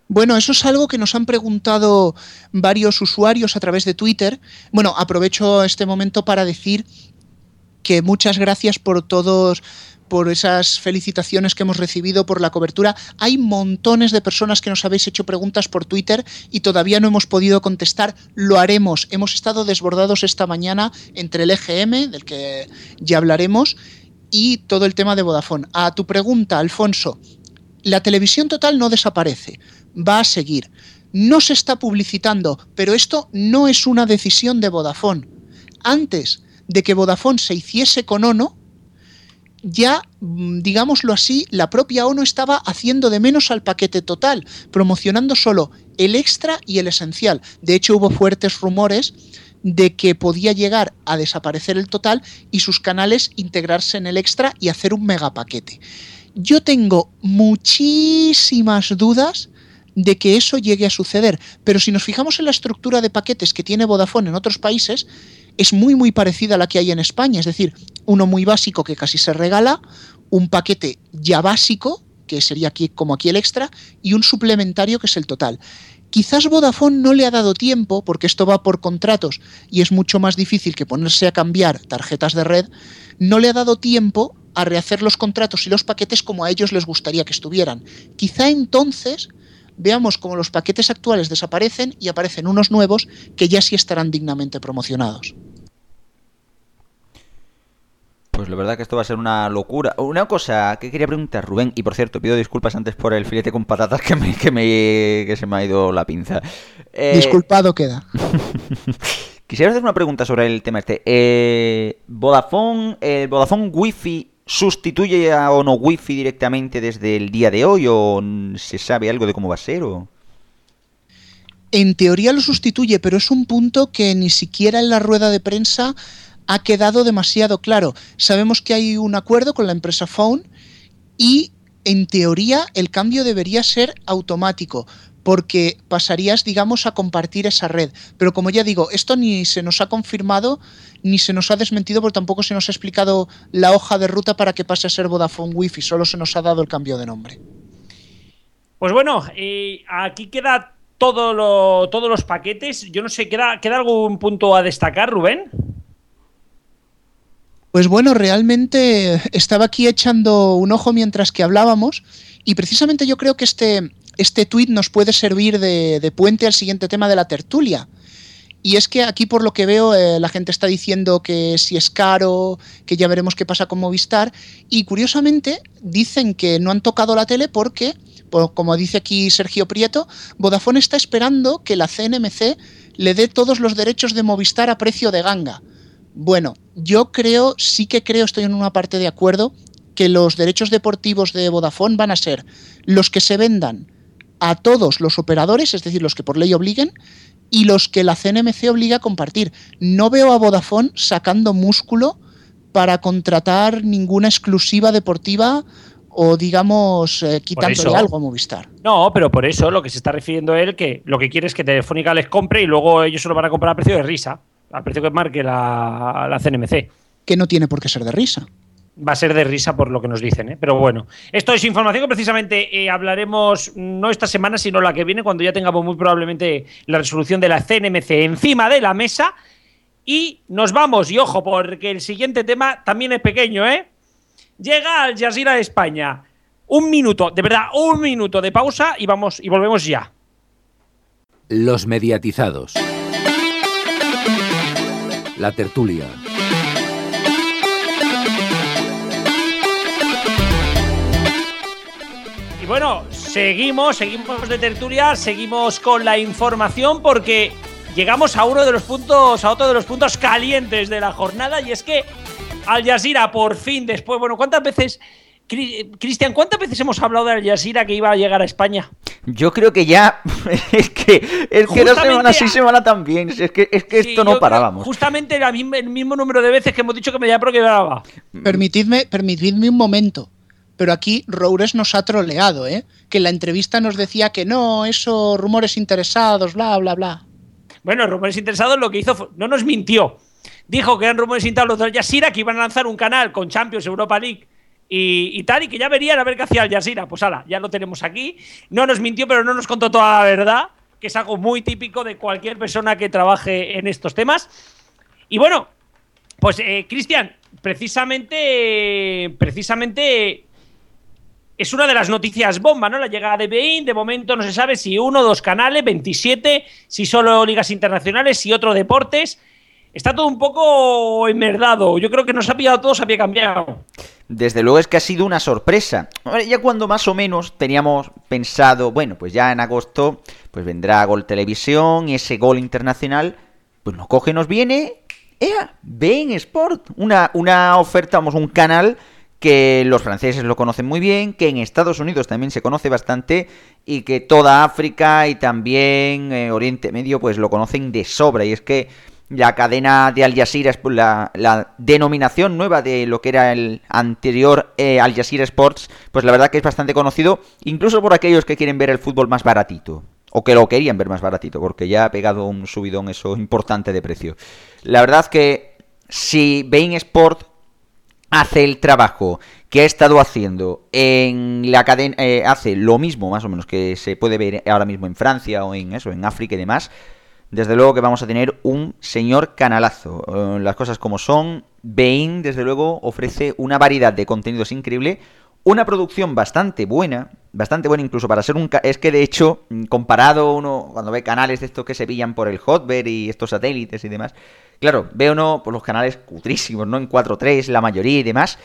Bueno, eso es algo que nos han preguntado varios usuarios a través de Twitter. Bueno, aprovecho este momento para decir que muchas gracias por todos por esas felicitaciones que hemos recibido, por la cobertura. Hay montones de personas que nos habéis hecho preguntas por Twitter y todavía no hemos podido contestar. Lo haremos. Hemos estado desbordados esta mañana entre el EGM, del que ya hablaremos, y todo el tema de Vodafone. A tu pregunta, Alfonso, la televisión total no desaparece, va a seguir. No se está publicitando, pero esto no es una decisión de Vodafone. Antes de que Vodafone se hiciese con ONO, ya, mm, digámoslo así, la propia ONU estaba haciendo de menos al paquete total, promocionando solo el extra y el esencial. De hecho, hubo fuertes rumores de que podía llegar a desaparecer el total y sus canales integrarse en el extra y hacer un megapaquete. Yo tengo muchísimas dudas de que eso llegue a suceder, pero si nos fijamos en la estructura de paquetes que tiene Vodafone en otros países, es muy muy parecida a la que hay en España, es decir, uno muy básico que casi se regala, un paquete ya básico, que sería aquí como aquí el extra, y un suplementario que es el total. Quizás Vodafone no le ha dado tiempo, porque esto va por contratos y es mucho más difícil que ponerse a cambiar tarjetas de red, no le ha dado tiempo a rehacer los contratos y los paquetes como a ellos les gustaría que estuvieran. Quizá entonces veamos cómo los paquetes actuales desaparecen y aparecen unos nuevos que ya sí estarán dignamente promocionados. Pues la verdad que esto va a ser una locura. Una cosa que quería preguntar, Rubén, y por cierto, pido disculpas antes por el filete con patatas que, me, que, me, que se me ha ido la pinza. Eh... Disculpado queda. Quisiera hacer una pregunta sobre el tema este. Eh, Vodafone, eh, Vodafone Wi-Fi sustituye a Ono Wi-Fi directamente desde el día de hoy o se sabe algo de cómo va a ser o en teoría lo sustituye, pero es un punto que ni siquiera en la rueda de prensa ha quedado demasiado claro. Sabemos que hay un acuerdo con la empresa Phone y en teoría el cambio debería ser automático porque pasarías, digamos, a compartir esa red. Pero como ya digo, esto ni se nos ha confirmado ni se nos ha desmentido, porque tampoco se nos ha explicado la hoja de ruta para que pase a ser Vodafone Wi-Fi, solo se nos ha dado el cambio de nombre. Pues bueno, aquí queda todo todos los paquetes. Yo no sé, ¿queda, ¿queda algún punto a destacar, Rubén? Pues bueno, realmente estaba aquí echando un ojo mientras que hablábamos y precisamente yo creo que este, este tuit nos puede servir de, puente al siguiente tema de la tertulia. Y es que aquí por lo que veo eh, la gente está diciendo que si es caro, que ya veremos qué pasa con Movistar. Y curiosamente dicen que no han tocado la tele porque, como dice aquí Sergio Prieto, Vodafone está esperando que la CNMC le dé todos los derechos de Movistar a precio de ganga. Bueno, yo creo, sí que creo, estoy en una parte de acuerdo, que los derechos deportivos de Vodafone van a ser los que se vendan a todos los operadores, es decir, los que por ley obliguen, y los que la CNMC obliga a compartir. No veo a Vodafone sacando músculo para contratar ninguna exclusiva deportiva o digamos eh, quitándole algo a Movistar. No, pero por eso lo que se está refiriendo él que lo que quiere es que Telefónica les compre y luego ellos se lo van a comprar a precio de risa al precio que marque la, la CNMC. Que no tiene por qué ser de risa va a ser de risa por lo que nos dicen, ¿eh? pero bueno. Esto es información que precisamente eh, hablaremos no esta semana, sino la que viene, cuando ya tengamos muy probablemente la resolución de la CNMC encima de la mesa. Y nos vamos, y ojo, porque el siguiente tema también es pequeño, ¿eh? Llega Al Jazeera de España. Un minuto, de verdad, un minuto de pausa y vamos y volvemos ya. Los mediatizados la tertulia. Y bueno, seguimos, seguimos de tertulia, seguimos con la información porque llegamos a uno de los puntos, a otro de los puntos calientes de la jornada y es que Al Jazeera por fin después, bueno, ¿cuántas veces Cristian, ¿cuántas veces hemos hablado de Al Jazeera que iba a llegar a España? Yo creo que ya. Es que, es que dos semanas sí, semana también. Es que, es que esto no parábamos. Justamente el mismo número de veces que hemos dicho que me programa. Permitidme, permitidme un momento. Pero aquí Roures nos ha troleado, ¿eh? Que en la entrevista nos decía que no, eso, rumores interesados, bla, bla, bla. Bueno, rumores interesados lo que hizo no nos mintió. Dijo que eran rumores interesados de Al que iban a lanzar un canal con Champions Europa League y, tal, y que ya verían a ver qué hacía Al Jazeera. Pues ala, ya lo tenemos aquí. No nos mintió, pero no nos contó toda la verdad, que es algo muy típico de cualquier persona que trabaje en estos temas. Y bueno, pues eh, Cristian, precisamente, precisamente es una de las noticias bomba, ¿no? La llegada de Bein, de momento no se sabe si uno, dos canales, 27, si solo ligas internacionales, si otro deportes. Está todo un poco enmerdado. Yo creo que nos ha pillado todo, se había cambiado. Desde luego es que ha sido una sorpresa. Ya cuando más o menos teníamos pensado, bueno, pues ya en agosto pues vendrá Gol Televisión ese gol internacional, pues nos coge, nos viene, ¡ea! Bein Sport, una, una oferta, vamos, un canal que los franceses lo conocen muy bien, que en Estados Unidos también se conoce bastante y que toda África y también eh, Oriente Medio pues lo conocen de sobra. Y es que la cadena de Al Jazeera, la, la denominación nueva de lo que era el anterior eh, Al Jazeera Sports, pues la verdad que es bastante conocido, incluso por aquellos que quieren ver el fútbol más baratito. O que lo querían ver más baratito, porque ya ha pegado un subidón eso importante de precio. La verdad que si Bein Sport hace el trabajo que ha estado haciendo en la cadena, eh, hace lo mismo más o menos que se puede ver ahora mismo en Francia o en eso, en África y demás, desde luego que vamos a tener un señor canalazo. Eh, las cosas como son, Bain desde luego ofrece una variedad de contenidos increíble, una producción bastante buena, bastante buena incluso para ser un... Es que de hecho, comparado uno cuando ve canales de estos que se pillan por el Hotbird y estos satélites y demás, claro, ve uno por los canales cutrísimos, ¿no? En 4.3 la mayoría y demás.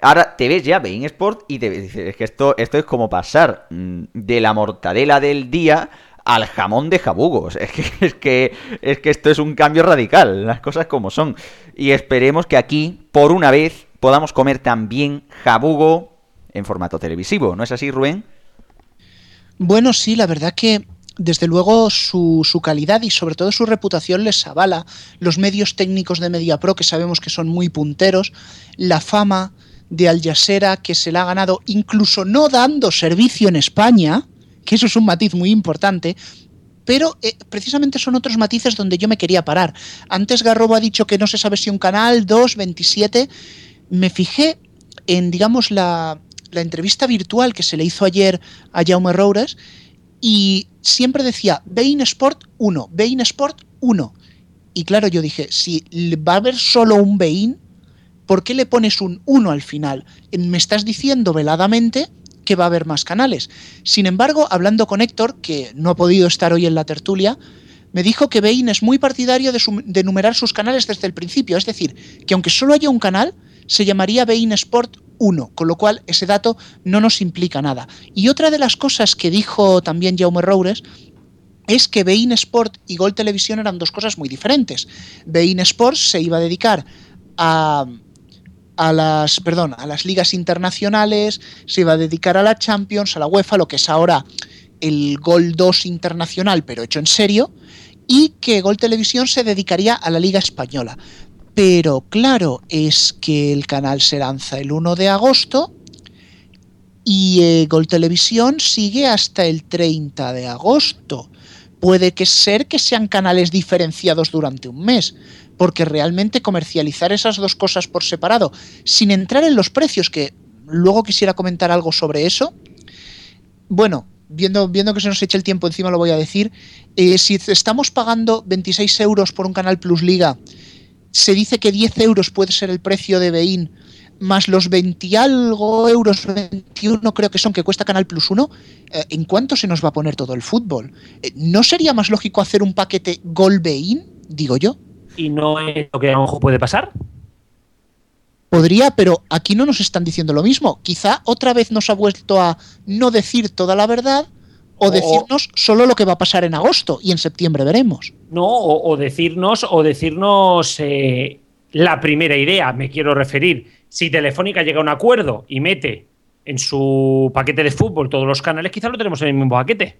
Ahora te ves ya Bein Sport y te dices, que esto, esto es como pasar mm, de la mortadela del día al jamón de jabugos. Es que, es que, es que esto es un cambio radical, las cosas como son. Y esperemos que aquí, por una vez, podamos comer también jabugo en formato televisivo. ¿No es así, Rubén? Bueno, sí, la verdad que desde luego su, calidad y sobre todo su reputación les avala. Los medios técnicos de MediaPro, que sabemos que son muy punteros, la fama de Al Jazeera, que se la ha ganado incluso no dando servicio en España, que eso es un matiz muy importante, pero eh, precisamente son otros matices donde yo me quería parar. Antes Garrobo ha dicho que no se sabe si un canal, 2, 27. Me fijé en, digamos, la, la entrevista virtual que se le hizo ayer a Jaume Roures y siempre decía Bein Sport 1, Bein Sport 1. Y claro, yo dije, si va a haber solo un Bein, ¿por qué le pones un 1 al final? Me estás diciendo veladamente que va a haber más canales. Sin embargo, hablando con Héctor, que no ha podido estar hoy en la tertulia, me dijo que Bein es muy partidario de, su, de numerar sus canales desde el principio, es decir, que aunque solo haya un canal, se llamaría Bein Sport 1, con lo cual ese dato no nos implica nada. Y otra de las cosas que dijo también Jaume Roures es que Bein Sport y Gol Televisión eran dos cosas muy diferentes. Bein Sport se iba a dedicar a, a las, perdón, a las ligas internacionales, se iba a dedicar a la Champions, a la UEFA, lo que es ahora el Gol 2 internacional, pero hecho en serio, y que Gol Televisión se dedicaría a la Liga Española. Pero claro, es que el canal se lanza el 1 de agosto y eh, Gol Televisión sigue hasta el 30 de agosto. Puede que ser que sean canales diferenciados durante un mes, porque realmente comercializar esas dos cosas por separado, sin entrar en los precios, que luego quisiera comentar algo sobre eso, bueno, viendo, viendo que se nos echa el tiempo encima lo voy a decir, eh, si estamos pagando 26 euros por un canal Plus Liga se dice que 10 euros puede ser el precio de Bein, más los 20 algo euros, 21 creo que son, que cuesta Canal Plus 1, eh, ¿en cuánto se nos va a poner todo el fútbol? Eh, ¿No sería más lógico hacer un paquete Gol Bein, digo yo? ¿Y no es lo que a puede pasar? Podría, pero aquí no nos están diciendo lo mismo. Quizá otra vez nos ha vuelto a no decir toda la verdad o decirnos solo lo que va a pasar en agosto y en septiembre veremos. No, o, decirnos, o decirnos eh, la primera idea, me quiero referir. Si Telefónica llega a un acuerdo y mete en su paquete de fútbol todos los canales, quizás lo tenemos en el mismo paquete.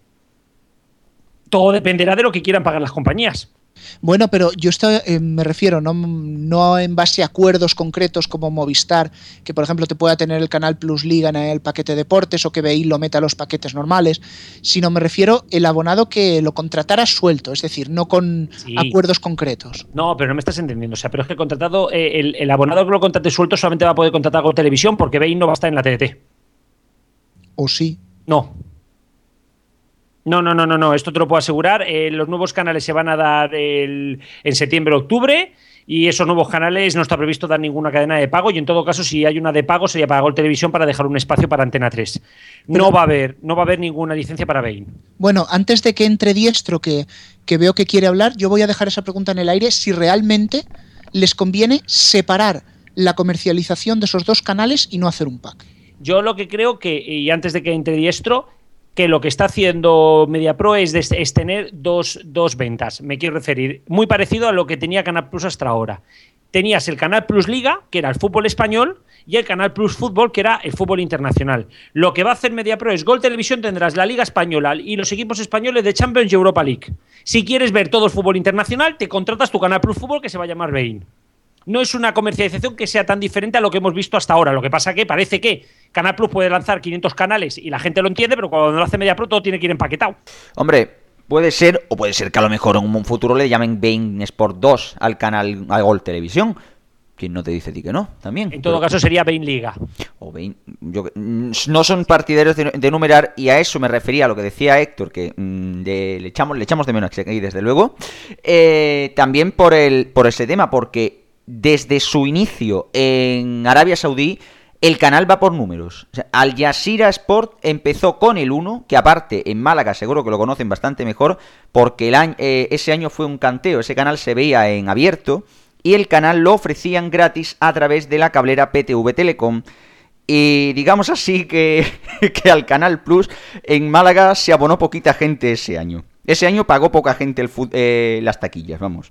Todo dependerá de lo que quieran pagar las compañías. Bueno, pero yo estoy, eh, me refiero no, no, en base a acuerdos concretos como Movistar, que por ejemplo te pueda tener el canal Plus Liga en el paquete deportes o que BI lo meta a los paquetes normales, sino me refiero el abonado que lo contratara suelto, es decir, no con sí. acuerdos concretos. No, pero no me estás entendiendo. O sea, pero es que el contratado, eh, el, el, abonado que lo contrate suelto solamente va a poder contratar con televisión porque BI no va a estar en la TDT. ¿O sí? No, no, no, no, no, no, esto te lo puedo asegurar. Eh, los nuevos canales se van a dar el, en septiembre-octubre y esos nuevos canales no está previsto dar ninguna cadena de pago y en todo caso si hay una de pago sería para Gol Televisión para dejar un espacio para Antena 3. No va a haber, no va a haber ninguna licencia para Bain. Bueno, antes de que entre Diestro que, que veo que quiere hablar, yo voy a dejar esa pregunta en el aire si realmente les conviene separar la comercialización de esos dos canales y no hacer un pack. Yo lo que creo que, y antes de que entre Diestro, que lo que está haciendo MediaPro es, tener dos, dos, ventas. Me quiero referir, muy parecido a lo que tenía Canal Plus hasta ahora. tenías el Canal Plus Liga, que era el fútbol español, y el Canal Plus Fútbol, que era el fútbol internacional. Lo que va a hacer MediaPro es Gol Televisión tendrás la Liga Española y los equipos españoles de Champions y Europa League. Si quieres ver todo el fútbol internacional, te contratas tu Canal Plus Fútbol que se va a llamar Bein. No es una comercialización que sea tan diferente a lo que hemos visto hasta ahora. Lo que pasa que parece que Canal Plus puede lanzar 500 canales y la gente lo entiende, pero cuando lo hace MediaPro todo tiene que ir empaquetado. Hombre, puede ser, o puede ser que a lo mejor en un futuro le llamen Bein Sport 2 al canal a Gol Televisión. ¿Quién no te dice a ti que no? También. En todo Pero- caso sería Bein Liga. o vein- yo- mm, no son partidarios de, de numerar y a eso me refería a lo que decía Héctor que mm, de- le echamos le echamos de menos aquí desde luego Eh, también por el por ese tema porque desde su inicio en Arabia Saudí el canal va por números. Al Jazeera Sport empezó con el 1, que aparte en Málaga seguro que lo conocen bastante mejor, porque eh, ese año fue un canteo, ese canal se veía en abierto, y el canal lo ofrecían gratis a través de la cablera PTV Telecom. Y digamos así que, que al Canal Plus en Málaga se abonó poquita gente ese año. Ese año pagó poca gente el eh, las taquillas, vamos.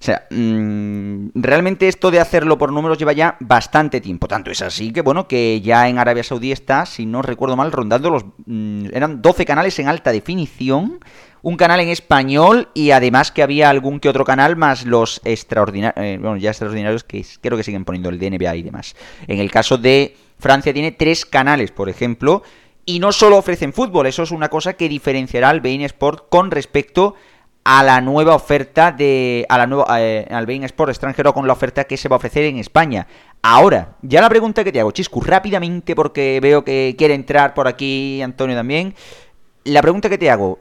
O sea, mm, realmente esto de hacerlo por números lleva ya bastante tiempo. Tanto es así que, bueno, que ya en Arabia Saudí está, si no recuerdo mal, rondando los... mm, eran 12 canales en alta definición, un canal en español y además que había algún que otro canal más los extraordinarios, bueno, ya extraordinarios que creo que siguen poniendo el de NBA y demás. En el caso de Francia tiene tres canales, por ejemplo, y no solo ofrecen fútbol, eso es una cosa que diferenciará al Bein Sport con respecto a la nueva oferta de a la nueva eh, al Bein Sport extranjero con la oferta que se va a ofrecer en España. Ahora, ya la pregunta que te hago, Chiscu, rápidamente porque veo que quiere entrar por aquí Antonio también. La pregunta que te hago,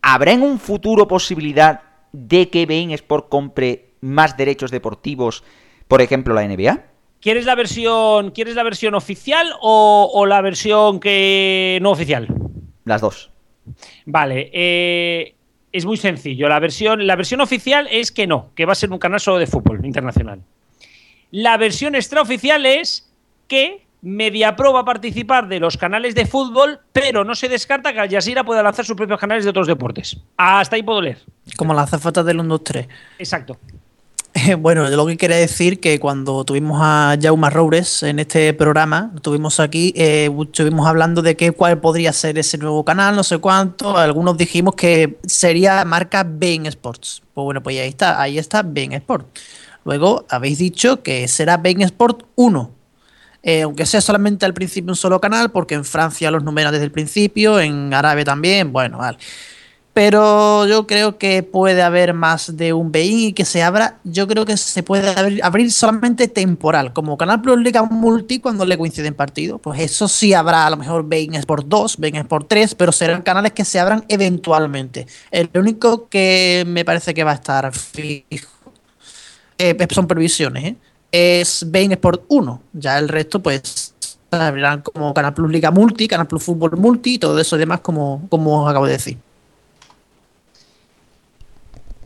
¿habrá en un futuro posibilidad de que Bein Sport compre más derechos deportivos, por ejemplo, la NBA? ¿Quieres la versión, ¿quieres la versión oficial o, o la versión que no oficial? Las dos. Vale, eh, es muy sencillo. La versión, la versión oficial es que no, que va a ser un canal solo de fútbol internacional. La versión extraoficial es que MediaPro va a participar de los canales de fútbol, pero no se descarta que Al Jazeera pueda lanzar sus propios canales de otros deportes. Hasta ahí puedo leer. Como la azafata del 1, 2, 3. Exacto. Bueno, yo lo que quería decir que cuando tuvimos a Jaume Roures en este programa, lo tuvimos aquí, eh, estuvimos hablando de que cuál podría ser ese nuevo canal, no sé cuánto. Algunos dijimos que sería marca Bein Sports. Pues bueno, pues ahí está, ahí está Bein Sport. Luego habéis dicho que será Bein Sport 1. Eh, aunque sea solamente al principio un solo canal, porque en Francia los numeran desde el principio, en Arabia también, bueno, vale. Pero yo creo que puede haber más de un BI y que se abra. Yo creo que se puede abrir, solamente temporal, como Canal Plus Liga Multi cuando le coinciden partidos. Pues eso sí habrá a lo mejor Bein Sport 2, Bein Sport 3, pero serán canales que se abran eventualmente. El único que me parece que va a estar fijo eh, son previsiones, ¿eh? es Bein Sport 1. Ya el resto, pues, se abrirán como Canal Plus Liga Multi, Canal Plus Fútbol Multi y todo eso y demás, como, como os acabo de decir.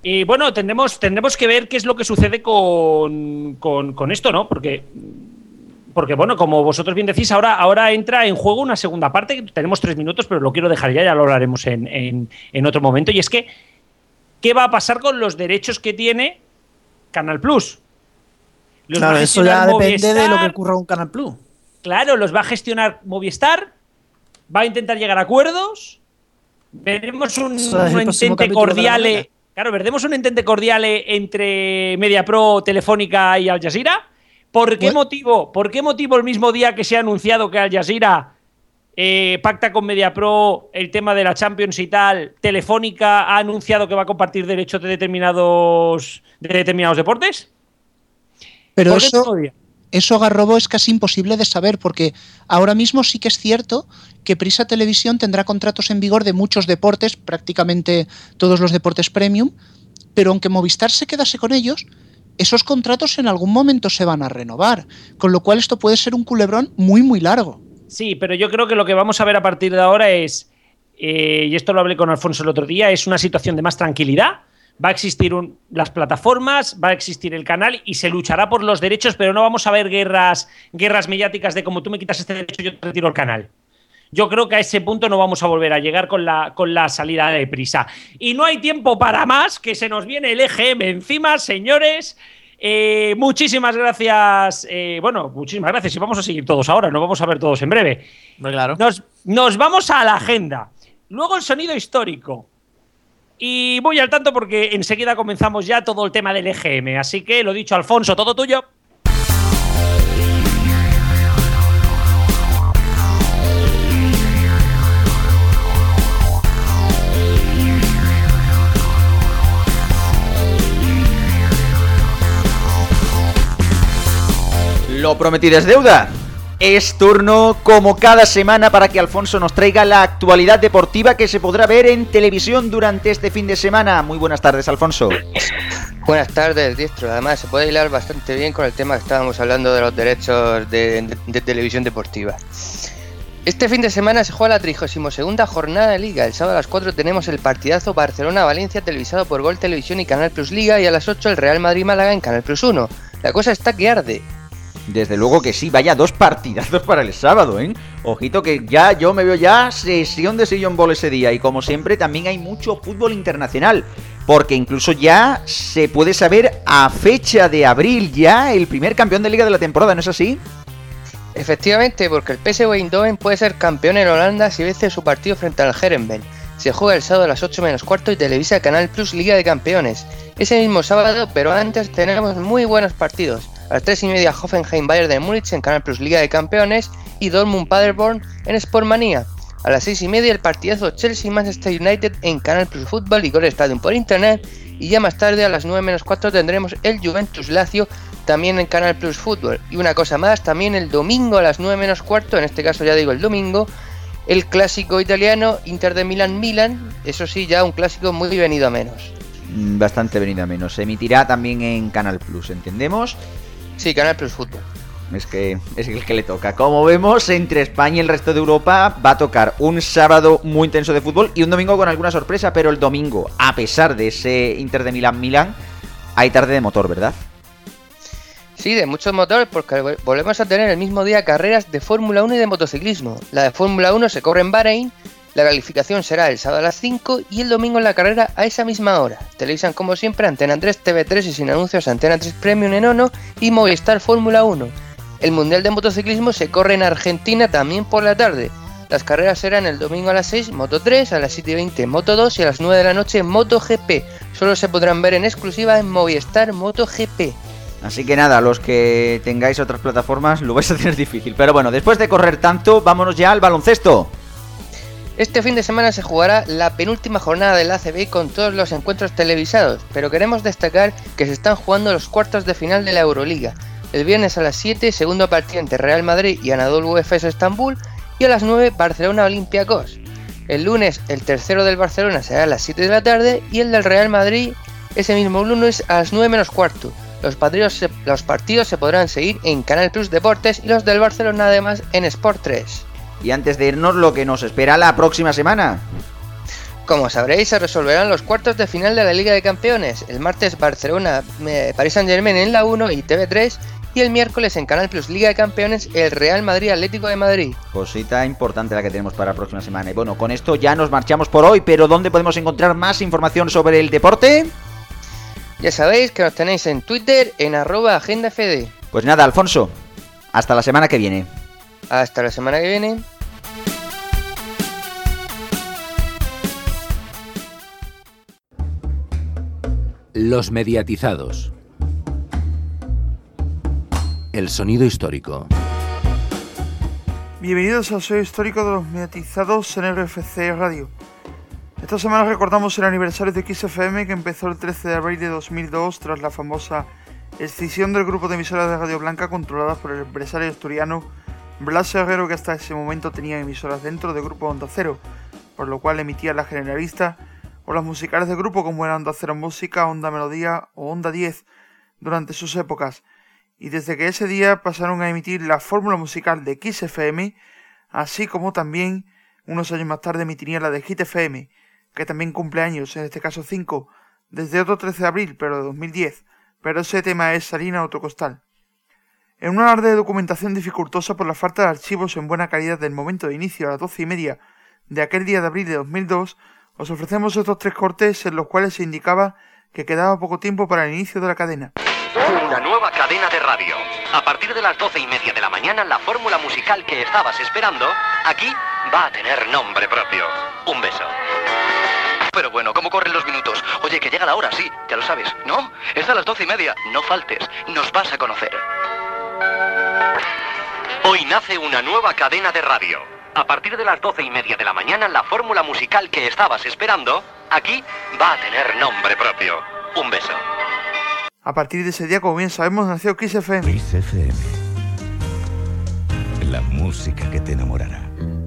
Y bueno, tendremos, tendremos que ver qué es lo que sucede con, con- con esto, ¿no? Porque, porque, bueno, como vosotros bien decís, ahora, ahora entra en juego una segunda parte, que tenemos tres minutos, pero lo quiero dejar ya, ya lo hablaremos en, en- en otro momento. Y es que, ¿qué va a pasar con los derechos que tiene Canal Plus? ¿Los Claro, eso ya gestionar depende de lo que Movistar? ocurra con Canal Plus. Claro, los va a gestionar Movistar, va a intentar llegar a acuerdos, veremos un, es un próximo entente Claro, veremos un entente cordiale entre MediaPro, Telefónica y Al Jazeera. ¿Por qué motivo? ¿Por qué motivo el mismo día que se ha anunciado que Al Jazeera eh, pacta con MediaPro el tema de la Champions y tal, Telefónica ha anunciado que va a compartir derechos de determinados, de determinados deportes? Pero ¿Por qué el eso, día? Eso Garrobo es casi imposible de saber porque ahora mismo sí que es cierto que Prisa Televisión tendrá contratos en vigor de muchos deportes, prácticamente todos los deportes premium, pero aunque Movistar se quedase con ellos, esos contratos en algún momento se van a renovar, con lo cual esto puede ser un culebrón muy muy largo. Sí, pero yo creo que lo que vamos a ver a partir de ahora es, eh, y esto lo hablé con Alfonso el otro día, es una situación de más tranquilidad. Va a existir un- las plataformas, va a existir el canal y se luchará por los derechos, pero no vamos a ver guerras, guerras mediáticas de como tú me quitas este derecho, yo te retiro el canal. Yo creo que a ese punto no vamos a volver a llegar con la, con la salida de prisa. Y no hay tiempo para más, que se nos viene el EGM encima, señores. Eh, muchísimas gracias. eh, bueno, muchísimas gracias. Y vamos a seguir todos ahora, nos vamos a ver todos en breve. claro. Nos, nos vamos a la agenda. Luego el sonido histórico. Y voy al tanto porque enseguida comenzamos ya todo el tema del EGM. Así que lo dicho, Alfonso, todo tuyo. Lo prometido es deuda. Es turno, como cada semana, para que Alfonso nos traiga la actualidad deportiva que se podrá ver en televisión durante este fin de semana. Muy buenas tardes, Alfonso. Buenas tardes, Diestro. Además, se puede hilar bastante bien con el tema que estábamos hablando de los derechos de, de- televisión deportiva. Este fin de semana se juega la 32 jornada de Liga. El sábado a las 4 tenemos el partidazo Barcelona-Valencia televisado por Gol Televisión y Canal Plus Liga y a las 8 el Real Madrid-Málaga en Canal Plus 1. La cosa está que arde. Desde luego que sí, vaya dos partidazos para el sábado, ¿eh? Ojito que ya yo me veo ya sesión de sillón ball ese día y como siempre también hay mucho fútbol internacional, porque incluso ya se puede saber a fecha de abril ya el primer campeón de liga de la temporada, ¿no es así? Efectivamente, porque el PSV Eindhoven puede ser campeón en Holanda si vence su partido frente al Herenveen. Se juega el sábado a las 8 menos cuarto y televisa Canal Plus Liga de Campeones. Ese mismo sábado, pero antes tenemos muy buenos partidos. A las 3 y media Hoffenheim Bayern de Múnich en Canal Plus Liga de Campeones y Dortmund Paderborn en Sportmania. A las 6 y media el partidazo Chelsea Manchester United en Canal Plus Fútbol y Gol Stadium por internet. Y ya más tarde a las 9 menos 4 tendremos el Juventus Lazio también en Canal Plus Fútbol. Y una cosa más, también el domingo a las 9 menos cuarto, en este caso ya digo el domingo, el clásico italiano Inter de Milán Milan, eso sí, ya un clásico muy venido a menos. Mm, Bastante venida menos. Se emitirá también en Canal Plus, ¿entendemos? Sí, Canal Plus Fútbol. Es que es el que le toca. Como vemos, entre España y el resto de Europa va a tocar un sábado muy intenso de fútbol y un domingo con alguna sorpresa, pero el domingo, a pesar de ese Inter de Milán-Milán, hay tarde de motor, ¿verdad? Sí, de muchos motores porque volvemos a tener el mismo día carreras de Fórmula 1 y de motociclismo. La de Fórmula 1 se corre en Bahrein, la calificación será el sábado a las 5 y el domingo en la carrera a esa misma hora. Televisan como siempre Antena 3, TV3 y sin anuncios Antena 3 Premium en Ono y Movistar Fórmula 1. El Mundial de Motociclismo se corre en Argentina también por la tarde. Las carreras serán el domingo a las 6 Moto 3, a las 7 y 20 Moto 2 y a las 9 de la noche Moto GP. Solo se podrán ver en exclusiva en Movistar Moto GP. Así que nada, los que tengáis otras plataformas lo vais a tener difícil. Pero bueno, después de correr tanto, vámonos ya al baloncesto. Este fin de semana se jugará la penúltima jornada del ACB con todos los encuentros televisados, pero queremos destacar que se están jugando los cuartos de final de la Euroliga. El viernes a las 7, segundo partido entre Real Madrid y Anadolu Efes Estambul, y a las 9, Barcelona Olympiacos. El lunes, el tercero del Barcelona será a las 7 de la tarde y el del Real Madrid ese mismo lunes a las 9 menos cuarto. Los los partidos se podrán seguir en Canal Plus Deportes y los del Barcelona además en Sport 3. Y antes de irnos, lo que nos espera la próxima semana. Como sabréis, se resolverán los cuartos de final de la Liga de Campeones. El martes Barcelona, eh, Paris Saint Germain en la 1 y TV3. Y el miércoles en Canal Plus Liga de Campeones el Real Madrid Atlético de Madrid. Cosita importante la que tenemos para la próxima semana. Y bueno, con esto ya nos marchamos por hoy, pero ¿dónde podemos encontrar más información sobre el deporte? Ya sabéis que nos tenéis en Twitter en arroba agendafd. Pues nada, Alfonso, hasta la semana que viene. Hasta la semana que viene. Los mediatizados. El sonido histórico. Bienvenidos al Soy Histórico de los Mediatizados en RFC Radio. Esta semana recordamos el aniversario de XFM que empezó el 13 de abril de 2002 tras la famosa escisión del grupo de emisoras de Radio Blanca controladas por el empresario asturiano Blas Herrero que hasta ese momento tenía emisoras dentro del grupo Onda Cero, por lo cual emitía la generalista o las musicales del grupo como eran Onda Música, Onda Melodía o Onda 10 durante sus épocas y desde que ese día pasaron a emitir la fórmula musical de Kiss FM, así como también unos años más tarde emitirían la de Hit FM, que también cumple años, en este caso 5, desde otro 13 de abril, pero de 2010, pero ese tema es Salina Autocostal. En un alarde de documentación dificultosa por la falta de archivos en buena calidad del momento de inicio a las doce y media de aquel día de abril de 2002, os ofrecemos estos tres cortes en los cuales se indicaba que quedaba poco tiempo para el inicio de la cadena. una nueva cadena de radio. A partir de las doce y media de la mañana, la fórmula musical que estabas esperando, aquí va a tener nombre propio. Un beso. Pero bueno, ¿cómo corren los minutos? Oye, que llega la hora, sí, ya lo sabes, ¿no? Es a las doce y media. No faltes, nos vas a conocer. Hoy nace una nueva cadena de radio. A partir de las doce y media de la mañana, la fórmula musical que estabas esperando, aquí va a tener nombre propio. Un beso. A partir de ese día, como bien sabemos, nació Kiss FM. Kiss FM. La música que te enamorará.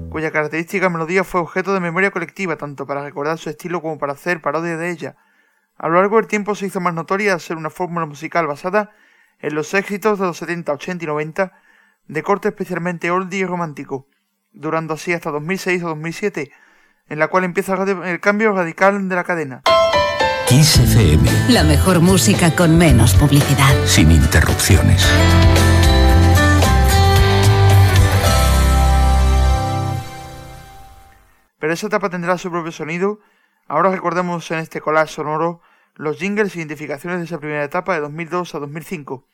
Cuya característica melodía fue objeto de memoria colectiva, tanto para recordar su estilo como para hacer parodia de ella. A lo largo del tiempo se hizo más notoria al ser una fórmula musical basada en los éxitos de los 70, 80 y 90, de corte especialmente oldie y romántico, durando así hasta 2006 o 2007, en la cual empieza el cambio radical de la cadena. Kiss FM. La mejor música con menos publicidad. Sin interrupciones. Pero esa etapa tendrá su propio sonido. Ahora recordemos en este collage sonoro los jingles e identificaciones de esa primera etapa de 2002 a 2005.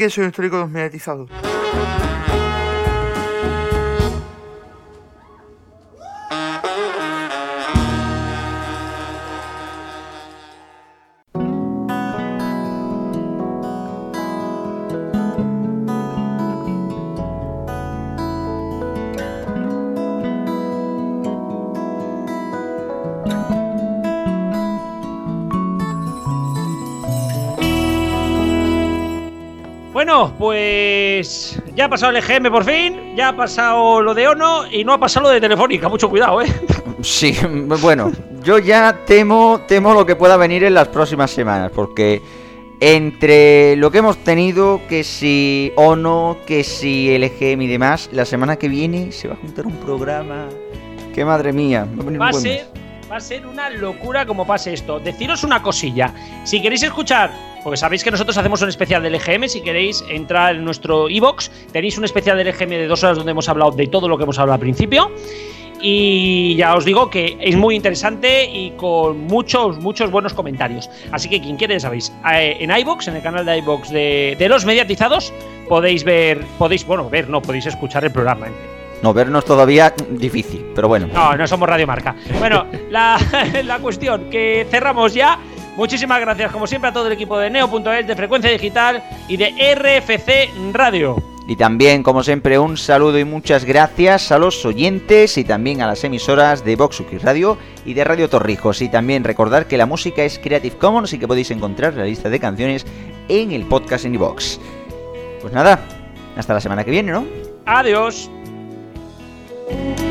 Aquí soy un histórico desmediatizado. Bueno, pues ya ha pasado el EGM por fin, ya ha pasado lo de ONO y no ha pasado lo de Telefónica. Mucho cuidado, ¿eh? Sí, bueno, yo ya temo, temo lo que pueda venir en las próximas semanas, porque entre lo que hemos tenido, que si ONO, que si el EGM y demás, la semana que viene se va a juntar un programa. Que madre mía, va a venir Va a un buen ser, va a ser una locura como pase esto. Deciros una cosilla. Si queréis escuchar, porque sabéis que nosotros hacemos un especial del EGM, si queréis entrar en nuestro iBox, tenéis un especial del EGM de dos horas donde hemos hablado de todo lo que hemos hablado al principio. Y ya os digo que es muy interesante y con muchos, muchos buenos comentarios. Así que quien quiere, sabéis, eh, en iBox, en el canal de iBox de, de los mediatizados, podéis ver, podéis, bueno, ver, no, podéis escuchar el programa. No, vernos todavía difícil, pero bueno. No, no somos Radio Marca. Bueno, la, la cuestión que cerramos ya. Muchísimas gracias, como siempre, a todo el equipo de Neo.es, de Frecuencia Digital y de RFC Radio. Y también, como siempre, un saludo y muchas gracias a los oyentes y también a las emisoras de Vox Ukis Radio y de Radio Torrijos. Y también recordar que la música es Creative Commons y que podéis encontrar la lista de canciones en el podcast en iVox. Pues nada, hasta la semana que viene, ¿no? Adiós. Thank you.